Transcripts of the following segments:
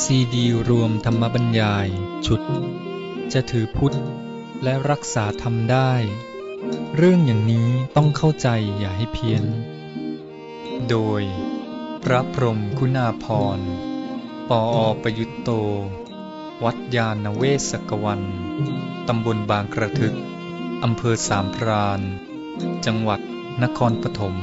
ซีดีรวมธรรมบรรยาย ชุด จะถือพุทธ และรักษาธรรมได้ เรื่องอย่างนี้ต้องเข้าใจอย่าให้เพี้ยน โดย พระพรมคุณาพร ปออประยุตโต วัดยาณเวศกวัน ตำบลบางกระทึก อำเภอสามพราน จังหวัดนครปฐม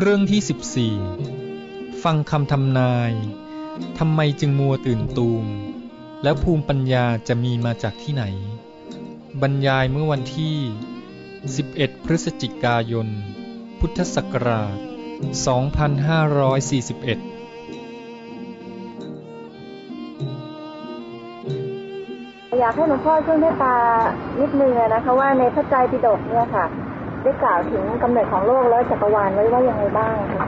เรื่องที่ 14 ฟังคำทำนาย ทำไมจึงมัวตื่นตูม แล้วภูมิปัญญาจะมีมาจากที่ไหน บรรยายเมื่อวันที่ 11 พฤศจิกายน พุทธศักราช 2541อยากให้หลวงพ่อช่วยเมตตานิดนึงนะคะว่าในพระไตรปิฎกเนี่ยค่ะ ได้กล่าวถึงกำเนิดของโลกและจักรวาลไว้ว่ายังไงบ้างคะ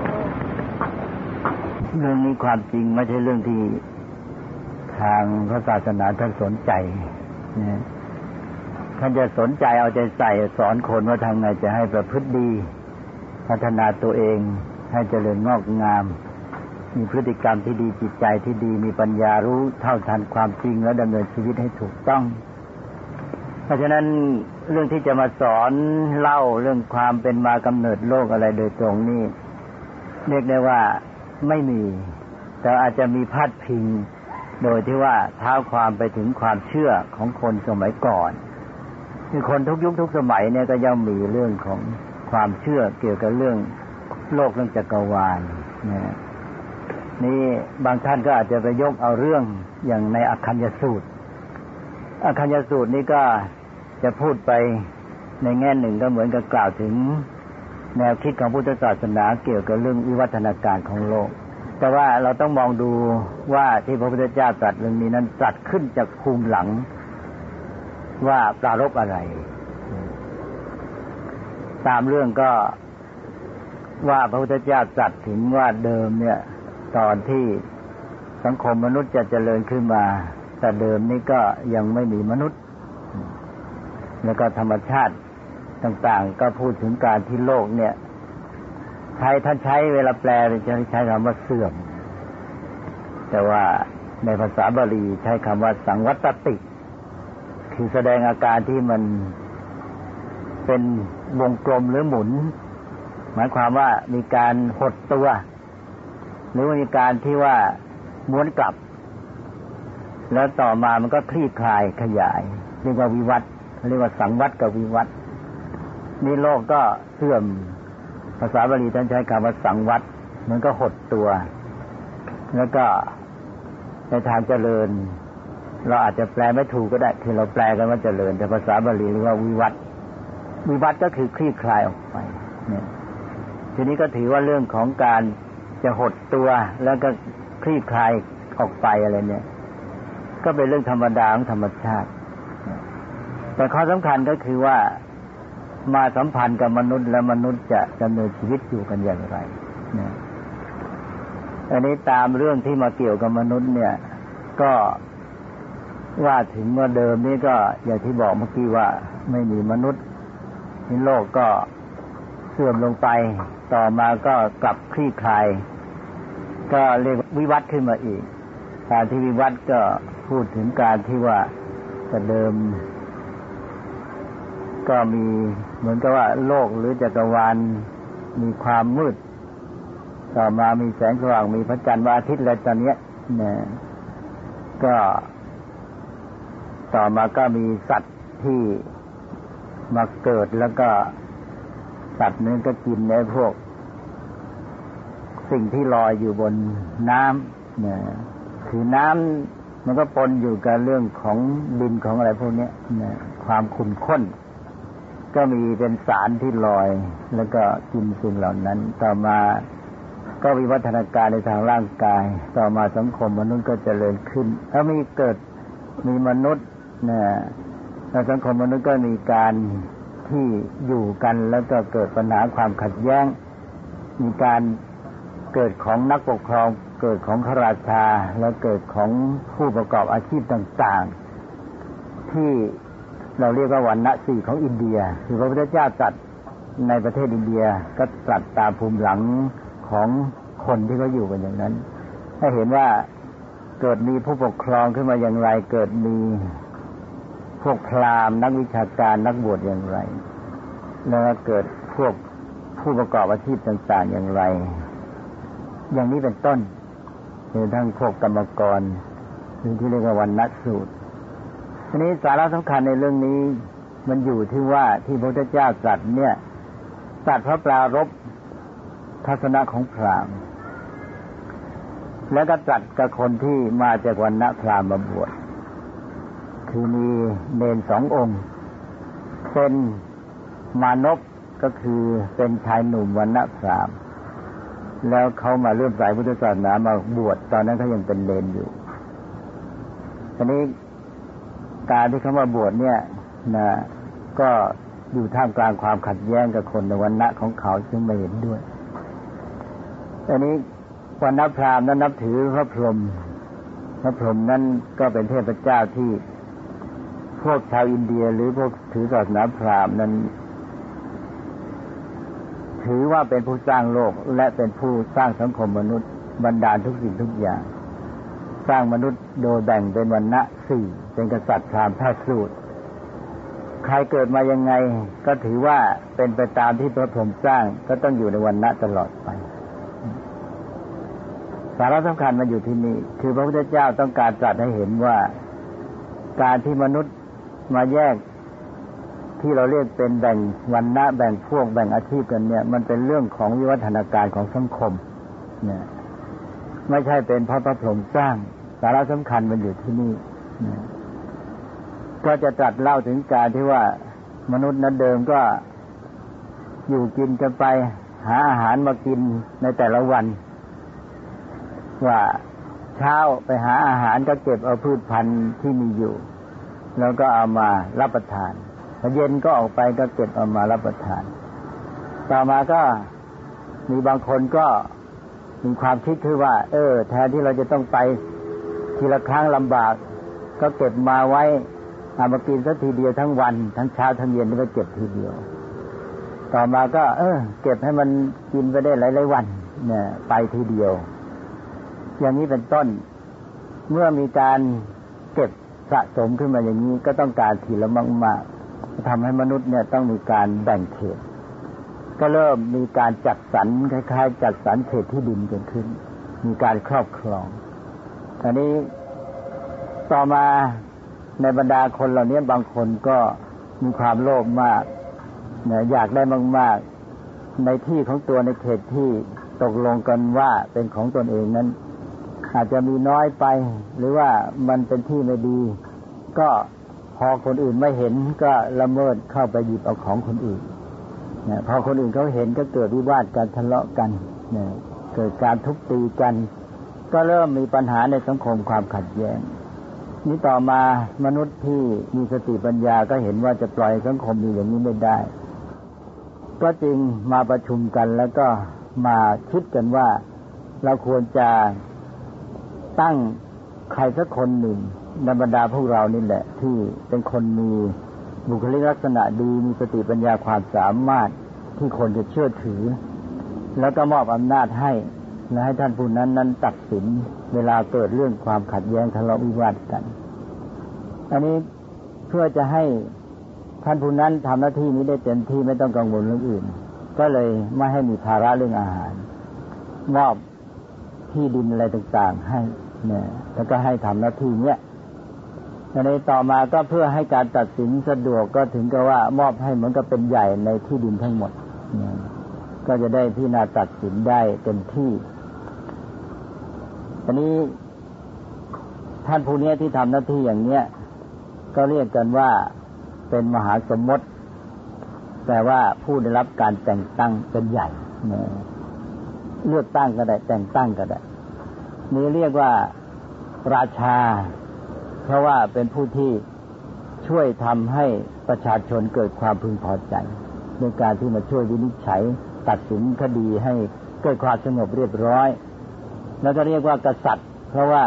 เรื่องนี้ความจริงไม่ใช่เรื่องที่ทางพระศาสนาท่านสนใจนะท่านจะสนใจเอาใจใส่สอนคนว่าทำไงจะให้ประพฤติดี พัฒนาตัวเองให้เจริญงอกงาม มีพฤติกรรมที่ดีจิตใจที่ดีมีปัญญารู้เท่าทันความจริงและดำเนินชีวิตให้ถูกต้อง เพราะฉะนั้น เรื่องที่จะมาสอนเล่าเรื่องความเป็นมากำเนิดโลกอะไรโดยตรงนี่เรียกได้ว่าไม่มี แต่อาจจะมีพาดพิง โดยที่ว่าเท้าความไปถึงความเชื่อของคนสมัยก่อนคือคนทุกยุคทุกสมัยเนี่ยก็ย่อมมีเรื่องของความเชื่อเกี่ยวกับเรื่องโลกเรื่องจักรวาลนะนี่บางท่านก็อาจจะไปยกเอาเรื่องอย่างในอคัญญสูตรอคัญญสูตรนี้ก็ จะพูดไปในแง่หนึ่งก็เหมือนกับกล่าวถึง แนวคิดของพุทธศาสนาเกี่ยวกับเรื่องวิวัฒนาการของโลก แต่ว่าเราต้องมองดูว่าที่พระพุทธเจ้าตรัสเรื่องนี้นั้นตรัสขึ้นจากภูมิหลัง ว่าปรารบอะไร ตามเรื่องก็ว่าพระพุทธเจ้าตรัสถึงว่าเดิมเนี่ย ตอนที่สังคมมนุษย์จะเจริญขึ้นมา แต่เดิมนี้ก็ยังไม่มีมนุษย์ แล้วก็ธรรมชาติต่างๆ ก็พูดถึงการที่โลกเนี่ย ใช้ท่านใช้เวลาแปลจะใช้คำว่าเสื่อม แต่ว่าในภาษาบาลีใช้คำว่าสังวัตติ คือแสดงอาการที่มันเป็นวงกลมหรือหมุน หมายความว่ามีการหดตัว หรือมีการที่ว่าม้วนกลับ แล้วต่อมามันก็คลี่คลายขยายเรียกว่าวิวัต เรียกว่าสังวัตกับวิวัตนี่โลกก็เสื่อมภาษาบาลีท่านใช้คำว่าสังวัตมันก็หดตัว แล้วก็ในทางเจริญ เราอาจจะแปลไม่ถูกก็ได้คือเราแปลกันว่าเจริญ แต่ภาษาบาลีเรียกว่าวิวัตวิวัตก็คือคลี่คลายออกไปเนี่ยทีนี้ก็ถือว่าเรื่องของการจะหดตัวแล้วก็คลี่คลายออกไปอะไรเนี่ย ก็เป็นเรื่องธรรมดาของธรรมชาติ แต่ข้อสำคัญก็คือว่ามาสัมพันธ์กับมนุษย์และมนุษย์จะดำเนินชีวิตอยู่กันอย่างไรนอันนี้ตามเรื่องที่มาเกี่ยวกับมนุษย์เนี่ย ก็ว่าถึงเมื่อเดิมนี้ก็อย่างที่บอกเมื่อกี้ว่าไม่มีมนุษย์นี่โลกก็เสื่อมลงไป ต่อมาก็กลับคลี่คลาย ก็เรียกวิวัฒน์ขึ้นมาอีกการที่วิวัฒน์ก็พูดถึงการที่ว่าแต่เดิม ก็มีเหมือนกับว่าโลกหรือจักรวาลมีความมืด ต่อมามีแสงสว่างมีพระจันทร์วันอาทิตย์อะไรตอนนี้เนี่ยก็ต่อมาก็มีสัตว์ที่มาเกิดแล้วก็สัตว์นั้นก็กินในพวก สิ่งที่ลอยอยู่บนน้ำเนี่ยคือน้ำมันก็ปนอยู่กับเรื่องของดินของอะไรพวกนี้เนี่ยความขุ่นข้น ก็มีเป็นสารที่ลอย แล้วก็กินสิ่งเหล่านั้น ต่อมาก็วิวัฒนาการในทางร่างกาย ต่อมาสังคมมนุษย์ก็จเจริญขึ้นถ้ามีเกิดมีมนุษย์นี่ยแล้วสังคมมนุษย์ก็มีการที่อยู่กันแล้วก็เกิดปัญหาความขัดแย้ง มีการเกิดของนักปกครองเกิดของข้าราชาแล้วเกิดของผู้ประกอบอาชีพต่าง ๆ ที่ เราเรียกว่าวันณะสี่ของอินเดีย คือพระพุทธเจ้าจัดในประเทศอินเดียก็ตรัสตามภูมิหลังของคนที่เขาอยู่กันอย่างนั้นให้เห็นว่าเกิดมีผู้ปกครองขึ้นมาอย่างไร เกิดมีพวกพราหมณ์นักวิชาการนักบวชอย่างไร แล้วเกิดพวกผู้ประกอบอาชีพต่าง ๆอย่างไร อย่างนี้เป็นต้นคือทั้งพวกกรรมกรรือที่เรียกว่าวันนัสูตร ทีนี้สาระสำคัญในเรื่องนี้ มันอยู่ที่ว่าที่พระพุทธเจ้าตรัสเนี่ยตรัสพระปรารบทัศนะของพราหมณ์ แล้วก็ตรัสกับคนที่มาจากวันณะพราหมณ์มาบวชคือมีเนนสององค์ เป็นมานพก็คือเป็นชายหนุ่มวันณะพราหมณ์แล้วเขามาเริ่มสายพุทธศาสนามาบวชตอนนั้นเขายังเป็นเลนอยู่ทีนี้ การที่เขามาบวชเนี่ยนะก็อยู่ท่ามกลางความขัดแย้งกับคนในวันณะของเขาซึ่งไม่เห็นด้วยอันนี้วันนับพราหมณ์นั้นนับถือพระพรหมพระพรหมนั้นก็เป็นเทพเจ้าที่พวกชาวอินเดียหรือพวกถือศาสนาพราหมณ์นั้น ถือว่าเป็นผู้สร้างโลกและเป็นผู้สร้างสังคมมนุษย์บรรดาลทุกสิ่งทุกอย่าง สร้างมนุษย์โดยแบ่งเป็นวันณะสี่เป็นกษัตริย์พรามแพทย์สูตร ใครเกิดมายังไง ก็ถือว่าเป็นไปตามที่พระพรหมสร้างก็ต้องอยู่ในวันณะตลอดไป สาระสำคัญมันอยู่ที่นี่ คือพระพุทธเจ้าต้องการตรัสให้เห็นว่าการที่มนุษย์มาแยกที่เราเรียกเป็นแบ่งวันณะแบ่งพวกแบ่งอาชีพกันเนี่ย มันเป็นเรื่องของวิวัฒนาการของสังคม เนี่ย ไม่ใช่เป็นเพราะพระพรหมสร้าง สาระสำคัญมันอยู่ที่นี่ก็จะตรัสเล่าถึงการที่ว่ามนุษย์นั้นเดิมก็อยู่กินกันไป หาอาหารมากินในแต่ละวัน ว่าเช้าไปหาอาหารก็เก็บเอาพืชพันธุ์ที่มีอยู่ แล้วก็เอามารับประทานพอเย็นก็ออกไปก็เก็บเอามารับประทาน ต่อมาก็มีบางคนก็มีความคิดคือว่า เออ แทนที่เราจะต้องไป ทีละครั้งลำบาก ก็เก็บมาไว้เอามากินสักทีเดียวทั้งวัน ทั้งเช้าทั้งเย็นนี่ก็เก็บทีเดียว ต่อมาก็ เออ เก็บให้มันกินไปได้หลายๆวัน เนี่ย ไปทีเดียว อย่างนี้เป็นต้น เมื่อมีการเก็บสะสมขึ้นมาอย่างนี้ก็ต้องการทีละมากๆทำให้มนุษย์เนี่ยต้องมีการแบ่งเขต ก็เริ่มมีการจัดสรรคล้ายๆ จัดสรรเขตที่ดินเกิดขึ้น มีการครอบครอง อันนี้ต่อมาในบรรดาคนเหล่านี้บางคนก็มีความโลภมากเนี่ยอยากได้มาก ๆ ในที่ของตัวในเขตที่ตกลงกันว่าเป็นของตนเองนั้น อาจจะมีน้อยไป หรือว่ามันเป็นที่ไม่ดี ก็พอคนอื่นไม่เห็นก็ละเมิดเข้าไปหยิบเอาของคนอื่นเนี่ยพอคนอื่นเขาเห็นก็เกิดวิวาทการทะเลาะกันเนี่ยเกิดการทุบตีกัน ก็เริ่มมีปัญหาในสังคมความขัดแย้ง นี้ต่อมามนุษย์ที่มีสติปัญญาก็เห็นว่าจะปล่อยสังคมอยู่อย่างนี้ไม่ได้ ก็จึงมาประชุมกันแล้วก็มาคิดกันว่าเราควรจะตั้งใครสักคนหนึ่งในบรรดาพวกเรานี่แหละ ที่เป็นคนมีบุคลิกลักษณะดีมีสติปัญญาความสามารถที่คนจะเชื่อถือ แล้วก็มอบอำนาจให้ และให้ท่านผู้นั้นนั้นตัดสินเวลาเกิดเรื่องความขัดแย้งทะเลาะวิวาทกัน อันนี้เพื่อจะให้ท่านผู้นั้นทำหน้าที่นี้ได้เต็มที่ไม่ต้องกังวลเรื่องอื่น ก็เลยไม่ให้มีภาระเรื่องอาหารมอบที่ดินอะไรต่างๆ ให้เนี่ยแล้วก็ให้ทำหน้าที่เนี้ยในต่อมาก็เพื่อให้การตัดสินสะดวกก็ถึงกับว่ามอบให้เหมือนกับเป็นใหญ่ในที่ดินทั้งหมด ก็จะได้พิจารณาตัดสินได้เต็มที่อันนี้ท่านผู้นี้ที่ทำหน้าที่อย่างเนี้ยก็เรียกกันว่าเป็นมหาสมมติ แต่ว่าผู้ได้รับการแต่งตั้งเป็นใหญ่เลือกตั้งก็ได้ แต่งตั้งก็ได้นี้เรียกว่าราชา เพราะว่าเป็นผู้ที่ช่วยทำให้ประชาชนเกิดความพึงพอใจในการที่มาช่วยวินิจฉัย ตัดสินคดีให้เกิดความสงบเรียบร้อย แล้วก็เรียกว่ากษัตริย์ เพราะว่า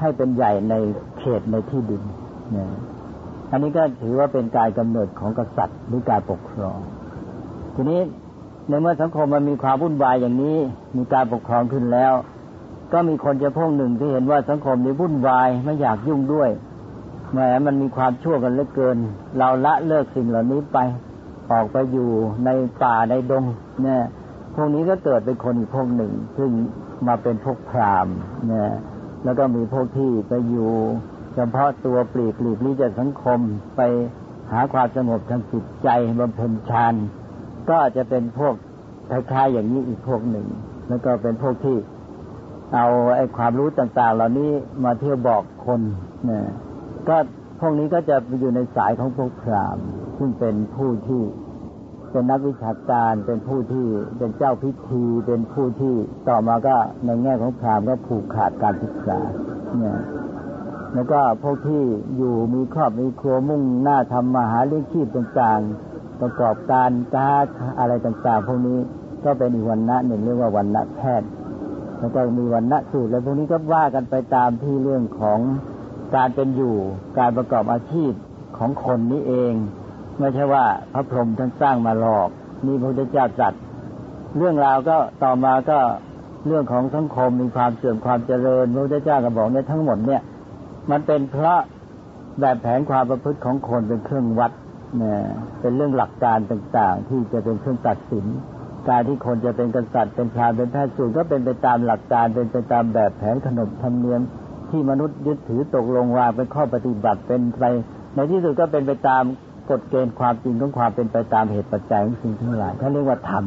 ให้เป็นใหญ่ในเขตในที่ดินนอันนี้ก็ถือว่าเป็นการกำเนิดของกษัตริย์หรือการปกครอง ทีนี้ในเมื่อสังคมมันมีความวุ่นวายอย่างนี้ มีการปกครองขึ้นแล้ว ก็มีคนจะพวกหนึ่งที่เห็นว่าสังคมนี้วุ่นวายไม่อยากยุ่งด้วยแหมมันมีความชั่วกันเหลือเกิน เราละเลิกสิ่งเหล่านี้ไป ออกไปอยู่ในป่าในดง เนี่ย พวกนี้ก็เกิดเป็นคนอีกพวกหนึ่ง ซึ่งมาเป็นพวกพราหมณ์เนี่ย แล้วก็มีพวกที่ไปอยู่ เฉพาะตัวปลีกหลีกลี่จากสังคมไปหาความสงบทางจิตใจบำเพ็ญฌานก็จะเป็นพวกคล้ายๆอย่างนี้อีกพวกหนึ่ง แล้วก็เป็นพวกที่เอาไอ้ความรู้ต่าง ๆ เหล่านี้มาเที่ยวบอกคนเนี่ยก็ พวกนี้ก็จะอยู่ในสายของพวกพราหมณ์ซึ่งเป็นผู้ที่เป็นนักวิชาการเป็นผู้ที่เป็นเจ้าพิธี เป็นผู้ที่ต่อมาก็ในแง่ของพราหมณ์ก็ผูกขาดการศึกษาเนี่ยแล้วก็พวกที่อยู่มีครอบมีครัวมุ่งหน้าทำมาหาเลี้ยงชีพต่างๆ ประกอบการค้าอะไรต่างๆ พวกนี้ก็เป็นอีกวันณะหนึ่งเรียกว่าวันณะแพทย์ แล้วก็มีวันณะสูตรแล้วพวกนี้ก็ว่ากันไปตามที่เรื่องของ การเป็นอยู่การประกอบอาชีพของคนนี้เอง ไม่ใช่ว่าพระพรหมท่านสร้างมาหลอกนี่พระพุทธเจ้าจัดเรื่องราวก็ต่อมาก็เรื่องของสังคมมีความเสื่อมความเจริญพระพุทธเจ้าก็บอกเนี่ยทั้งหมดเนี่ย มันเป็นเพราะแบบแผนความประพฤติของคนเป็นเครื่องวัดเนี่ยเป็นเรื่องหลักการต่างๆ ที่จะเป็นเครื่องตัดสิน การที่คนจะเป็นกษัตริย์เป็นพราหมณ์เป็นแพทย์สูตรก็เป็นไปตามหลักการเป็นไปตามแบบแผนขนบธรรมเนียม ที่มนุษย์ยึดถือตกลงวางเป็นข้อปฏิบัติเป็นไป ในที่สุดก็เป็นไปตามกฎเกณฑ์ความจริงของความเป็นไปตามเหตุปัจจัยของสิ่งทั้งหลายเขาเรียกว่าธรรม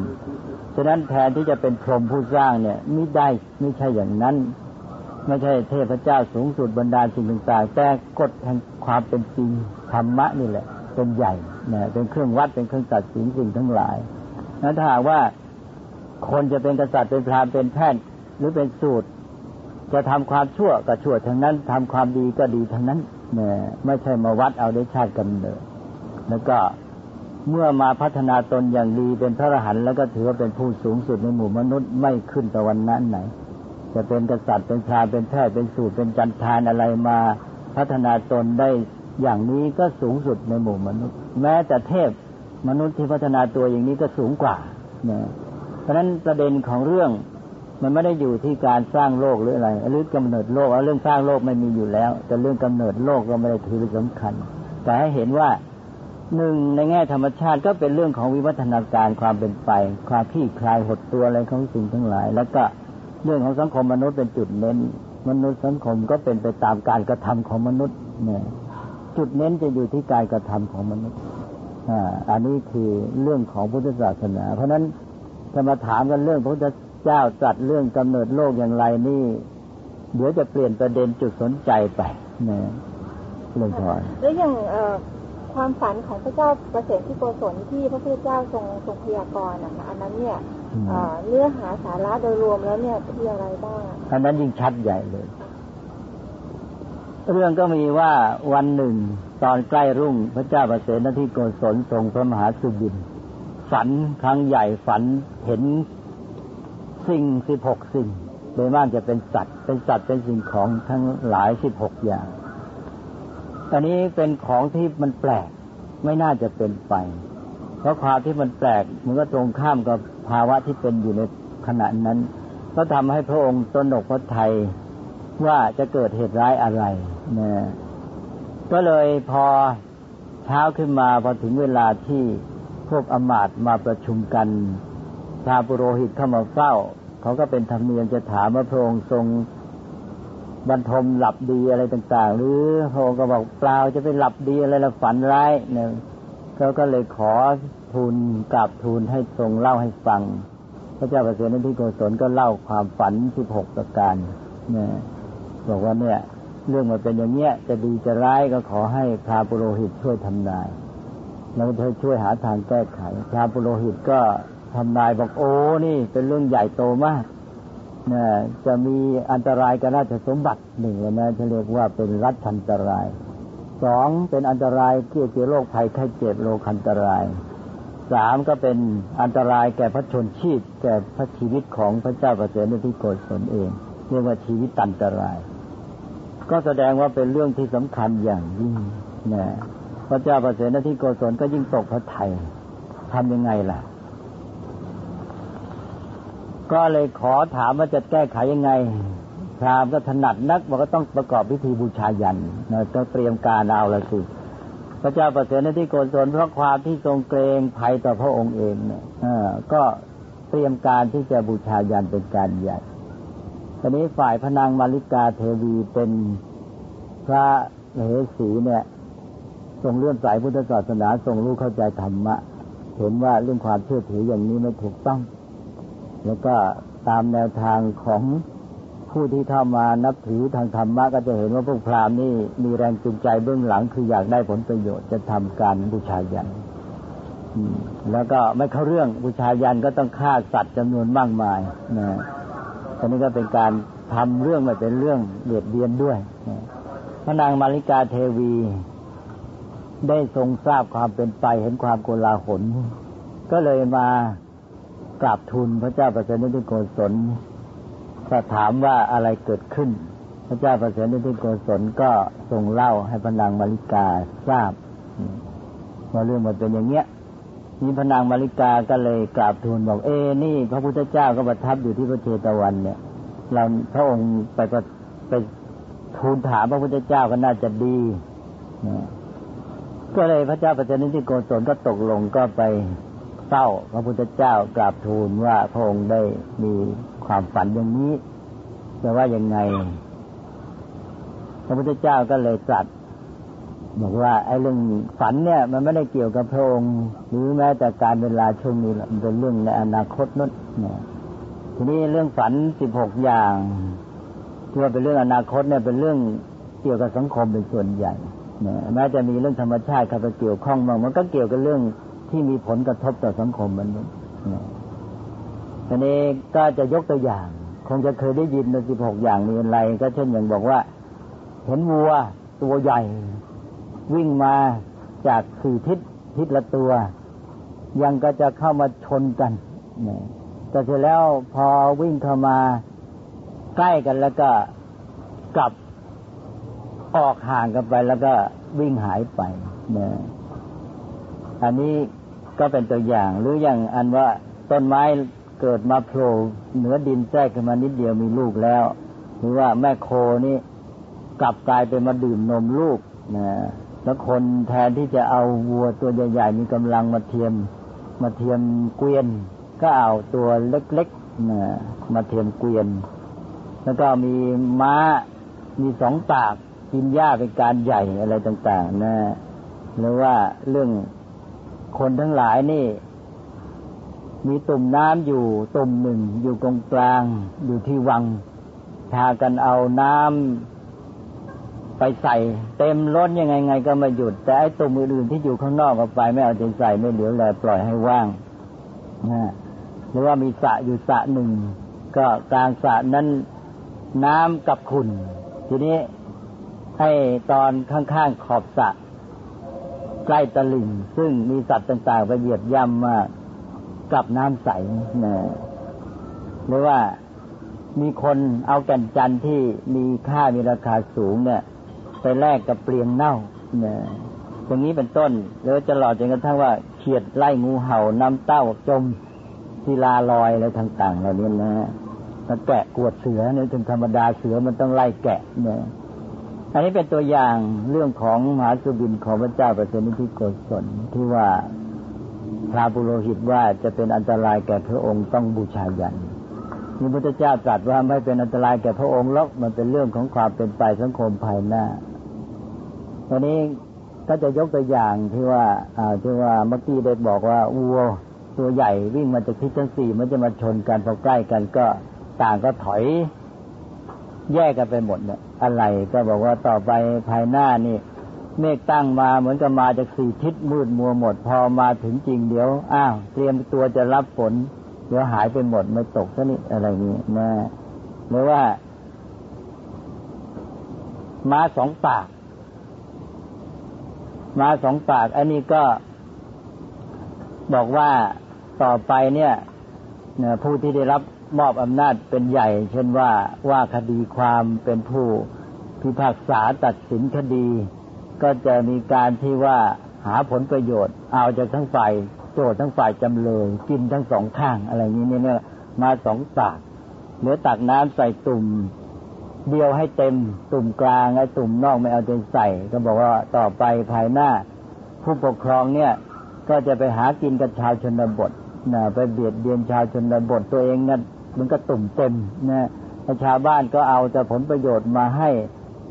ฉะนั้นแทนที่จะเป็นพรหมผู้สร้างเนี่ยไม่ได้ไม่ใช่อย่างนั้นไม่ใช่เทพเจ้าสูงสุดบรรดาสิ่งต่างๆแต่กฎแห่งความเป็นจริงธรรมะนี่แหละ เป็นใหญ่นะเป็นเครื่องวัดเป็นเครื่องตัดสินสิ่งทั้งหลายนั้นถ้าหากว่าคนจะเป็นกษัตริย์เป็นพราหมณ์เป็นแพทย์หรือเป็นสูตร จะทำความชั่วก็ชั่วทั้งนั้นทำความดีก็ดีทั้งนั้นเนี่ยไม่ใช่มาวัดเอาได้ชาติกำเนิดแล้วก็เมื่อมาพัฒนาตนอย่างดีเป็นพระอรหันต์แล้วก็ถือว่าเป็นผู้สูงสุดในหมู่มนุษย์ไม่ขึ้นตะวันนั้นไหน จะเป็นกษัตริย์เป็นพราเป็นแพทย์เป็นสูตรเป็นจันทานอะไรมาพัฒนาตนได้อย่างนี้ก็สูงสุดในหมู่มนุษย์ แม้แต่เทพมนุษย์ที่พัฒนาตัวอย่างนี้ก็สูงกว่าเนี่ยเพราะฉะนั้นประเด็นของเรื่อง มันไม่ได้อยู่ที่การสร้างโลกหรืออะไรหรือกำเนิดโลกเรื่องสร้างโลกไม่มีอยู่แล้ว แต่เรื่องกำเนิดโลกก็ไม่ได้ถือเป็นสำคัญ แต่ให้เห็นว่าหนึ่งในแง่ธรรมชาติก็เป็นเรื่องของวิวัฒนาการความเป็นไป ความขี้คลายหดตัวอะไรของสิ่งทั้งหลาย แล้วก็เรื่องของสังคมมนุษย์เป็นจุดเน้น มนุษย์สังคมก็เป็นไปตามการกระทำของมนุษย์เนี่ยจุดเน้นจะอยู่ที่การกระทำของมนุษย์อ่าอันนี้คือเรื่องของพุทธศาสนา เพราะฉะนั้นจะมาถามกันเรื่องพุทธ เจ้าจัดเรื่องกำเนิดโลกอย่างไรนี่ เดี๋ยวจะเปลี่ยนประเด็นจุดสนใจไปเนี่ยเรื่องพอแล้วอย่างความฝันของพระเจ้าประเสริฐที่โกศลที่พระพุทธเจ้าทรงทรงพยากรณ์นะคะอันนั้นเนี่ยเนื้อหาสาระโดยรวมแล้วเนี่ยที่อะไรบ้างอันนั้นยิ่งชัดใหญ่เลย เรื่องก็มีว่าวันหนึ่งตอนใกล้รุ่งพระเจ้าประเสริฐที่โกศลทรงพระมหาสุบิน ฝันครั้งใหญ่ฝันเห็น สิ่งสิบหกสิ่ง โดยมากจะเป็นสัตว์ เป็นสัตว์เป็นสิ่งของทั้งหลายสิบหกอย่างอันนี้เป็นของที่มันแปลกไม่น่าจะเป็นไป เพราะความที่มันแปลกมันก็ตรงข้ามกับภาวะที่เป็นอยู่ในขณะนั้นก็ทำให้พระองค์ตนกพระไทยว่าจะเกิดเหตุร้ายอะไรนะก็เลยพอเช้าขึ้นมาพอถึงเวลาที่พวกอมาตมาประชุมกัน ชาปุโรหิตเข้ามาเฝ้า เขาก็เป็นธรรมเนียมจะถามว่าพระองค์ทรงบรรทมหลับดีอะไรต่าง ๆ หรือพระองค์ก็บอกเปล่าจะไปหลับดีอะไรละฝันร้ายเนี่ยเขาก็เลยขอทูลกราบทูลให้ทรงเล่าให้ฟัง พระเจ้าประเสริฐที่โกศลก็เล่าความฝันสิบหกประการเนี่ยบอกว่าเนี่ย เรื่องมันเป็นอย่างเงี้ยจะดีจะร้ายก็ขอให้พระปุโรหิตช่วยทำนายแล้วเธอช่วยหาทางแก้ไขพระปุโรหิตก็ ทำนายบอกโอ้นี่เป็นเรื่องใหญ่โตมากนะจะมีอันตรายกับราชสมบัติหนึ่งนะจะเรียกว่าเป็นรัฐอันตรายสองเป็นอันตรายเกี่ยวกับโรคภัยไข้เจ็บโรคอันตรายสามก็เป็นอันตรายแก่พระชนชีพแก่พระชีวิตของพระเจ้าประเสริฐที่โกศลเอง เรียกว่าชีวิตอันตราย ก็แสดงว่าเป็นเรื่องที่สำคัญอย่างยิ่งนะพระเจ้าประเสนที่โกศลก็ยิ่งตกพระไทยทำยังไงล่ะ ก็เลยขอถามว่าจะแก้ไขยังไงพรามก็ถนัดนักบอกก็ต้องประกอบพิธีบูชายันนะต้องเตรียมการเอาละสิพระเจ้าประเสริฐในที่โกศลเพราะความที่ทรงเกรงภัยต่อพระองค์เองเนี่ยก็เตรียมการที่จะบูชายันเป็นการใหญ่ตอนนี้ฝ่ายพนางมาริกาเทวีเป็นพระเหสีเนี่ยทรงเลื่อนสายพุทธศาสนาทรงรู้เข้าใจธรรมะ เห็นว่าเรื่องความเชื่อถืออย่างนี้ไม่ถูกต้อง แล้วก็ตามแนวทางของผู้ที่เข้ามานับถือทางธรรมะก็จะเห็นว่าพวกพราหมณ์นี่มีแรงจูงใจเบื้องหลังคืออยากได้ผลประโยชน์จะทำการบูชายันแล้วก็ไม่เข้าเรื่องบูชายันก็ต้องฆ่าสัตว์จำนวนมากมายนะอันนี้ก็เป็นการทำเรื่องมาเป็นเรื่องเบียดเบียนด้วยพระนางมาริกาเทวี ได้ทรงทราบความเป็นไปเห็นความโกลาหลก็เลยมา กราบทูลพระเจ้าประเสนิธิโกศลถ้าถามว่าอะไรเกิดขึ้น พระเจ้าประเสนิธิโกศลก็ทรงเล่าให้พนางมาริกาทราบว่าเรื่องมันเป็นอย่างเงี้ยนี่พนางมาริกาก็เลยกราบทูลบอกเอ้นี่ พระพุทธเจ้าก็ประทับอยู่ที่พระเชตวันเนี่ย เราพระองค์ไปก็ไปทูลถามพระพุทธเจ้าก็น่าจะดีก็เลยพระเจ้าประเสนิธิโกศลก็ตกลงก็ไป เศร้า พระพุทธเจ้ากราบทูลว่าพระองค์ได้มีความฝันอย่างนี้จะว่ายังไง พระพุทธเจ้าก็เลยตรัสบอกว่า ไอ้เรื่องฝันเนี่ย มันไม่ได้เกี่ยวกับพระองค์หรือแม้แต่การเวลาช่วงนี้มันเป็นเรื่องในอนาคตนั่นเนี่ยทีนี้เรื่องฝันสิบหกอย่างที่ว่าเป็นเรื่องอนาคตเนี่ยเป็นเรื่องเกี่ยวกับสังคมเป็นส่วนใหญ่แม้จะมีเรื่องธรรมชาติเข้าไปเกี่ยวข้องบ้างมันก็เกี่ยวกับเรื่อง ที่มีผลกระทบต่อสังคมมันนี้ทีนี้ก็จะยกตัวอย่าง คงจะเคยได้ยินในสิบหกอย่างมีอะไร ก็เช่นอย่างบอกว่า เห็นวัวตัวใหญ่ วิ่งมาจากสี่ทิศทิศละตัว ยังก็จะเข้ามาชนกันเนี่ยแต่เสร็จแล้วพอวิ่งเข้ามาใกล้กันแล้วก็กลับออกห่างกันไปแล้วก็วิ่งหายไปเนี่ย อันนี้ก็เป็นตัวอย่างหรืออย่างอันว่าต้นไม้เกิดมาโผล่เหนือดินแทรกขึ้นมานิดเดียวมีลูกแล้ว หรือว่าแม่โคนี่กลับกลายเป็นมาดื่มนมลูกนะแล้วคนแทนที่จะเอาวัวตัวใหญ่ๆ มีกำลังมาเทียม มาเทียมเกวียน ก็เอาตัวเล็กๆนะมาเทียมเกวียน แล้วก็มีม้ามีสองปากกินหญ้าเป็นการใหญ่อะไรต่างๆ นะหรือว่าเรื่อง คนทั้งหลายนี่ มีตุ่มน้ำอยู่ตุ่มหนึ่งอยู่ตรงกลางอยู่ที่วังพากันเอาน้ำไปใส่ เต็มล้นยังไงไงก็ไม่หยุด แต่ไอ้ตุ่มอื่นๆที่อยู่ข้างนอกก็ไป ไม่เอาใจใส่ไม่เหลียวแลปล่อยให้ว่างนะหรือว่ามีสระอยู่สระหนึ่งก็กลางสระนั้นน้ำกับขุนทีนี้ให้ตอนข้างๆขอบสระ ใกล้ตลิ่ง ซึ่งมีสัตว์ต่างๆไปเหยียบย่ำมากกับน้ำใสนะหรือว่ามีคนเอาแก่นจันทร์ที่มีค่ามีราคาสูงเนี่ย ไปแลกกับเปลียงเน่าเนี่ยตรงนี้เป็นต้นแล้วจะหลอดจนกระทั่งว่าเขียดไล่งูเห่าน้ำเต้าจมศิลาลอยอะไรต่างๆเหล่านี้นะแล้วแกะกวดเสือเนี่ยถึงธรรมดาเสือมันต้องไล่แกะเนี่ย อันนี้เป็นตัวอย่างเรื่องของมหาสุบินของพระเจ้าประเสนิธิโกศลที่ว่าพระบุโรหิตว่าจะเป็นอันตรายแก่พระองค์ต้องบูชายันนี่พระเจ้าตรัสว่าไม่เป็นอันตรายแก่พระองค์หรอกมันเป็นเรื่องของความเป็นไปสังคมภายหน้าตอนนี้ก็จะยกตัวอย่างที่ว่าอ่าที่ว่าเมื่อกี้ได้บอกว่าวัวตัวใหญ่วิ่งมาจากทิศทั้งสี่มันจะมาชนกันพอใกล้กันก็ต่างก็ถอย แยกกันไปหมดเนี่ยอะไรก็บอกว่าต่อไปภายหน้านี่เมฆตั้งมาเหมือนกับมาจากสี่ทิศมืดมัวหมด พอมาถึงจริงเดี๋ยวอ้าวเตรียมตัวจะรับฝนเดี๋ยวหายไปหมดไม่ตกซะนี่อะไรนี้นะหรือว่ามาสองปากมาสองปาก อันนี้ก็บอกว่าต่อไปเนี่ยผู้ที่ได้รับ มอบอำนาจเป็นใหญ่ เช่นว่าว่าคดีความเป็นผู้พิพากษาตัดสินคดี ก็จะมีการที่ว่าหาผลประโยชน์ เอาจากทั้งฝ่ายโจทย์ทั้งฝ่ายจำเลยกินทั้งสองข้างอะไรนี้เนี่ยมาสองตากเหลือตักน้ำใส่ตุ่มเดียวให้เต็มตุ่มกลางไอ้ตุ่มนอกไม่เอาใจใส่ ก็บอกว่าต่อไปภายหน้า ผู้ปกครองเนี่ย ก็จะไปหากินกับชาวชนบทนะไปเบียดเบียนชาวชนบทตัวเองนั่น มันก็ตุ่มเต็มนะชาวบ้านก็เอาแต่ผลประโยชน์มาให้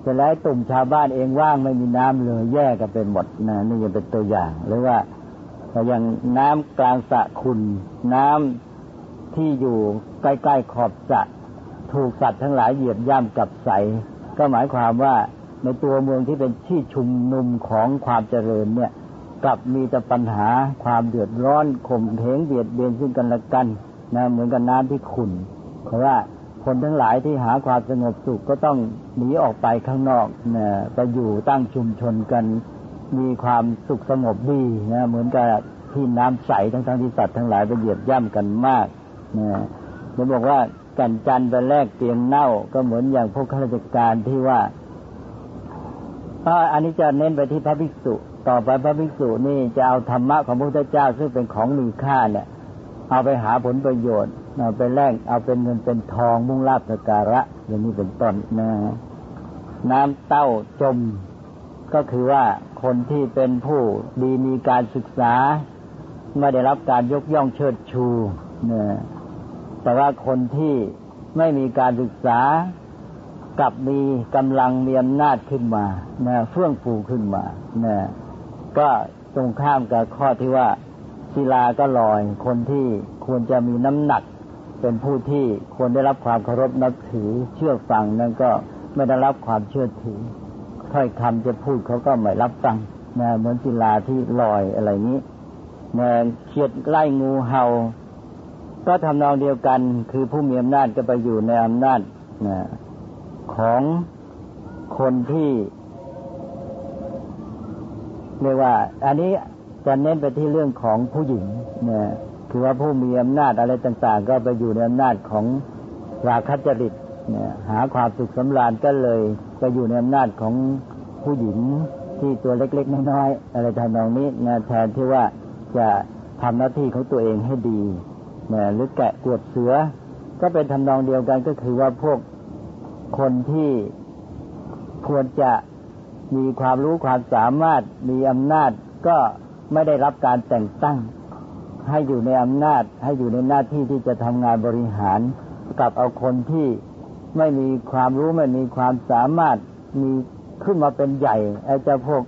จะแล้วตุ่มชาวบ้านเองว่างไม่มีน้ำเลยแย่กันเป็นหมดนะนี่ยังเป็นตัวอย่าง หรือว่าอย่างน้ำกลางสระคุณน้ำที่อยู่ใกล้ๆขอบสระถูกสัตว์ทั้งหลายเหยียบย่ำกับใส ก็หมายความว่าในตัวเมืองที่เป็นที่ชุมนุมของความเจริญเนี่ย กลับมีแต่ปัญหาความเดือดร้อนข่มเหงเบียดเบียนซึ่งกันและกัน นะเหมือนกับน้ำที่ขุ่นเพราะว่าคนทั้งหลายที่หาความสงบสุขก็ต้องหนีออกไปข้างนอกนะไปอยู่ตั้งชุมชนกันมีความสุขสงบดีนะเหมือนกับที่น้ำใสทั้งทั้งที่สัตว์ทั้งหลายไปเหยียบย่ำกันมากนะจะบอกว่ากันจันไปแลกเตียงเน่าก็เหมือนอย่างพวกข้าราชการที่ว่าอันนี้จะเน้นไปที่พระภิกษุ ต่อไปพระภิกษุนี่จะเอาธรรมะของพระพุทธเจ้าซึ่งเป็นของมีค่าเนี่ย เอาไปหาผลประโยชน์เอาไปแลกเอาเป็นเงินเป็นทองมุ่งลาบสการะ อย่างนี้เป็นต้นนะน้ำเต้าจม ก็คือว่าคนที่เป็นผู้ดีมีการศึกษาไม่ได้รับการยกย่องเชิดชูนะแต่ว่าคนที่ไม่มีการศึกษากับมีกำลังมีอำนาจขึ้นมานะเฟื่องฟูขึ้นมานะก็ตรงข้ามกับข้อที่ว่า ศิลาก็ลอย คนที่ควรจะมีน้ำหนัก เป็นผู้ที่ควรได้รับความเคารพนับถือเชื่อฟังนั่นก็ไม่ได้รับความเชื่อถือถ้อยคำจะพูดเขาก็ไม่รับฟังนะเหมือนศิลาที่ลอยอะไรนี้นะเขียดไล่งูเห่า ก็ทำนองเดียวกัน คือผู้มีอำนาจก็ไปอยู่ในอำนาจนะของคนที่เรียกว่า อันนี้ จะเน้นไปที่เรื่องของผู้หญิงนะคือว่าผู้มีอำนาจอะไรต่าง ๆ ก็ไปอยู่ในอำนาจของราคจริตเนี่ยหาความสุขสำราญก็เลยไปอยู่ในอำนาจของผู้หญิงที่ตัวเล็กๆน้อยๆอะไรทำนองนี้นะแทนที่ว่าจะทำหน้าที่ของตัวเองให้ดีนะหรือแกะกวดเสือ ก็เป็นทำนองเดียวกันก็คือว่าพวกคนที่ควรจะมีความรู้ความสามารถมีอำนาจก็ ไม่ได้รับการแต่งตั้ง ให้อยู่ในอำนาจ ให้อยู่ในหน้าที่ที่จะทำงานบริหารกับเอาคนที่ไม่มีความรู้ไม่มีความสามารถมีขึ้นมาเป็นใหญ่ไอ้เจ้าพวก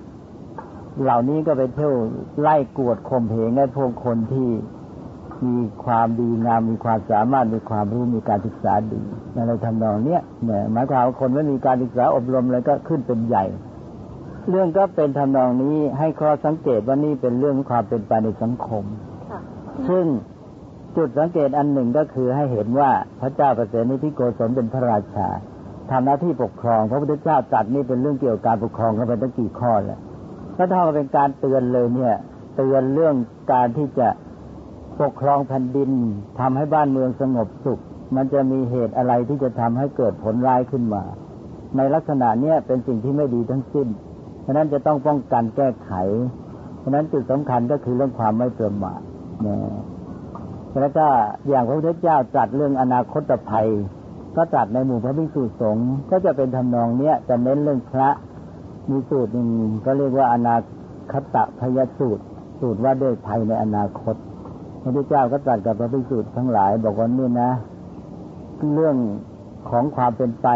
เหล่านี้ก็ไปเที่ยวไล่กวดข่มเหงไอ้พวกคนที่มีความดีงามมีความสามารถมีความรู้มีการศึกษาดีอะไรทำนองเนี้ยเนี่ยหมายความว่าคนไม่มีการศึกษาอบรมอะไรก็ขึ้นเป็นใหญ่ เรื่องก็เป็นทำนองนี้ให้ข้อสังเกตว่านี่เป็นเรื่องความเป็นไปในสังคม ซึ่งจุดสังเกตอันหนึ่งก็คือให้เห็นว่าพระเจ้าประเสนิธิโกศลเป็นพระราชาทำหน้าที่ปกครอง พระพุทธเจ้าจัดนี่เป็นเรื่องเกี่ยวกับการปกครองกันไปตั้งกี่ข้อแล้วถ้าเท่ากับเป็นการเตือนเลยเนี่ย เตือนเรื่องการที่จะปกครองแผ่นดินทำให้บ้านเมืองสงบสุข มันจะมีเหตุอะไรที่จะทำให้เกิดผลร้ายขึ้นมา ในลักษณะเนี้ยเป็นสิ่งที่ไม่ดีทั้งสิ้น เพราะนั้นจะต้องป้องกันแก้ไขเพราะนั้นจุดสำคัญก็คือเรื่องความไม่ประมาทนะแล้วก็อย่างพระพุทธเจ้าจัดเรื่องอนาคตภัย ก็จัดในหมู่พระภิกษุสงฆ์ก็จะเป็นทำนองเนี้ยจะเน้นเรื่องพระมีสูตรหนึ่งก็เรียกว่าอนาคตพยสูตร สูตรว่าด้วยภัยในอนาคต พระพุทธเจ้าก็ตรัสกับพระภิกษุทั้งหลาย บอกว่านี่นะ เรื่องของความเป็นไป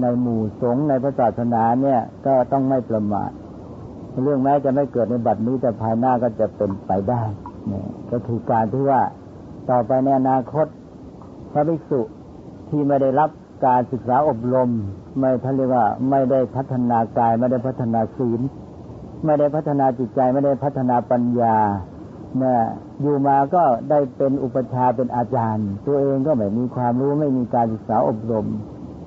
ในหมู่สงฆ์ในพระศาสนาเนี่ย ก็ต้องไม่ประมาทเรื่องแม้จะไม่เกิดในบัดนี้แต่ภายหน้าก็จะเป็นไปได้เนี่ยก็คือการที่ว่าต่อไปในอนาคต พระภิกษุที่ไม่ได้รับการศึกษาอบรม ไม่ท่านเรียกว่าไม่ได้พัฒนากาย ไม่ได้พัฒนาศีล ไม่ได้พัฒนาจิตใจ ไม่ได้พัฒนาปัญญาเนี่ยอยู่มาก็ได้เป็นอุปชาเป็นอาจารย์ ตัวเองก็ไม่มีความรู้ไม่มีการศึกษาอบรม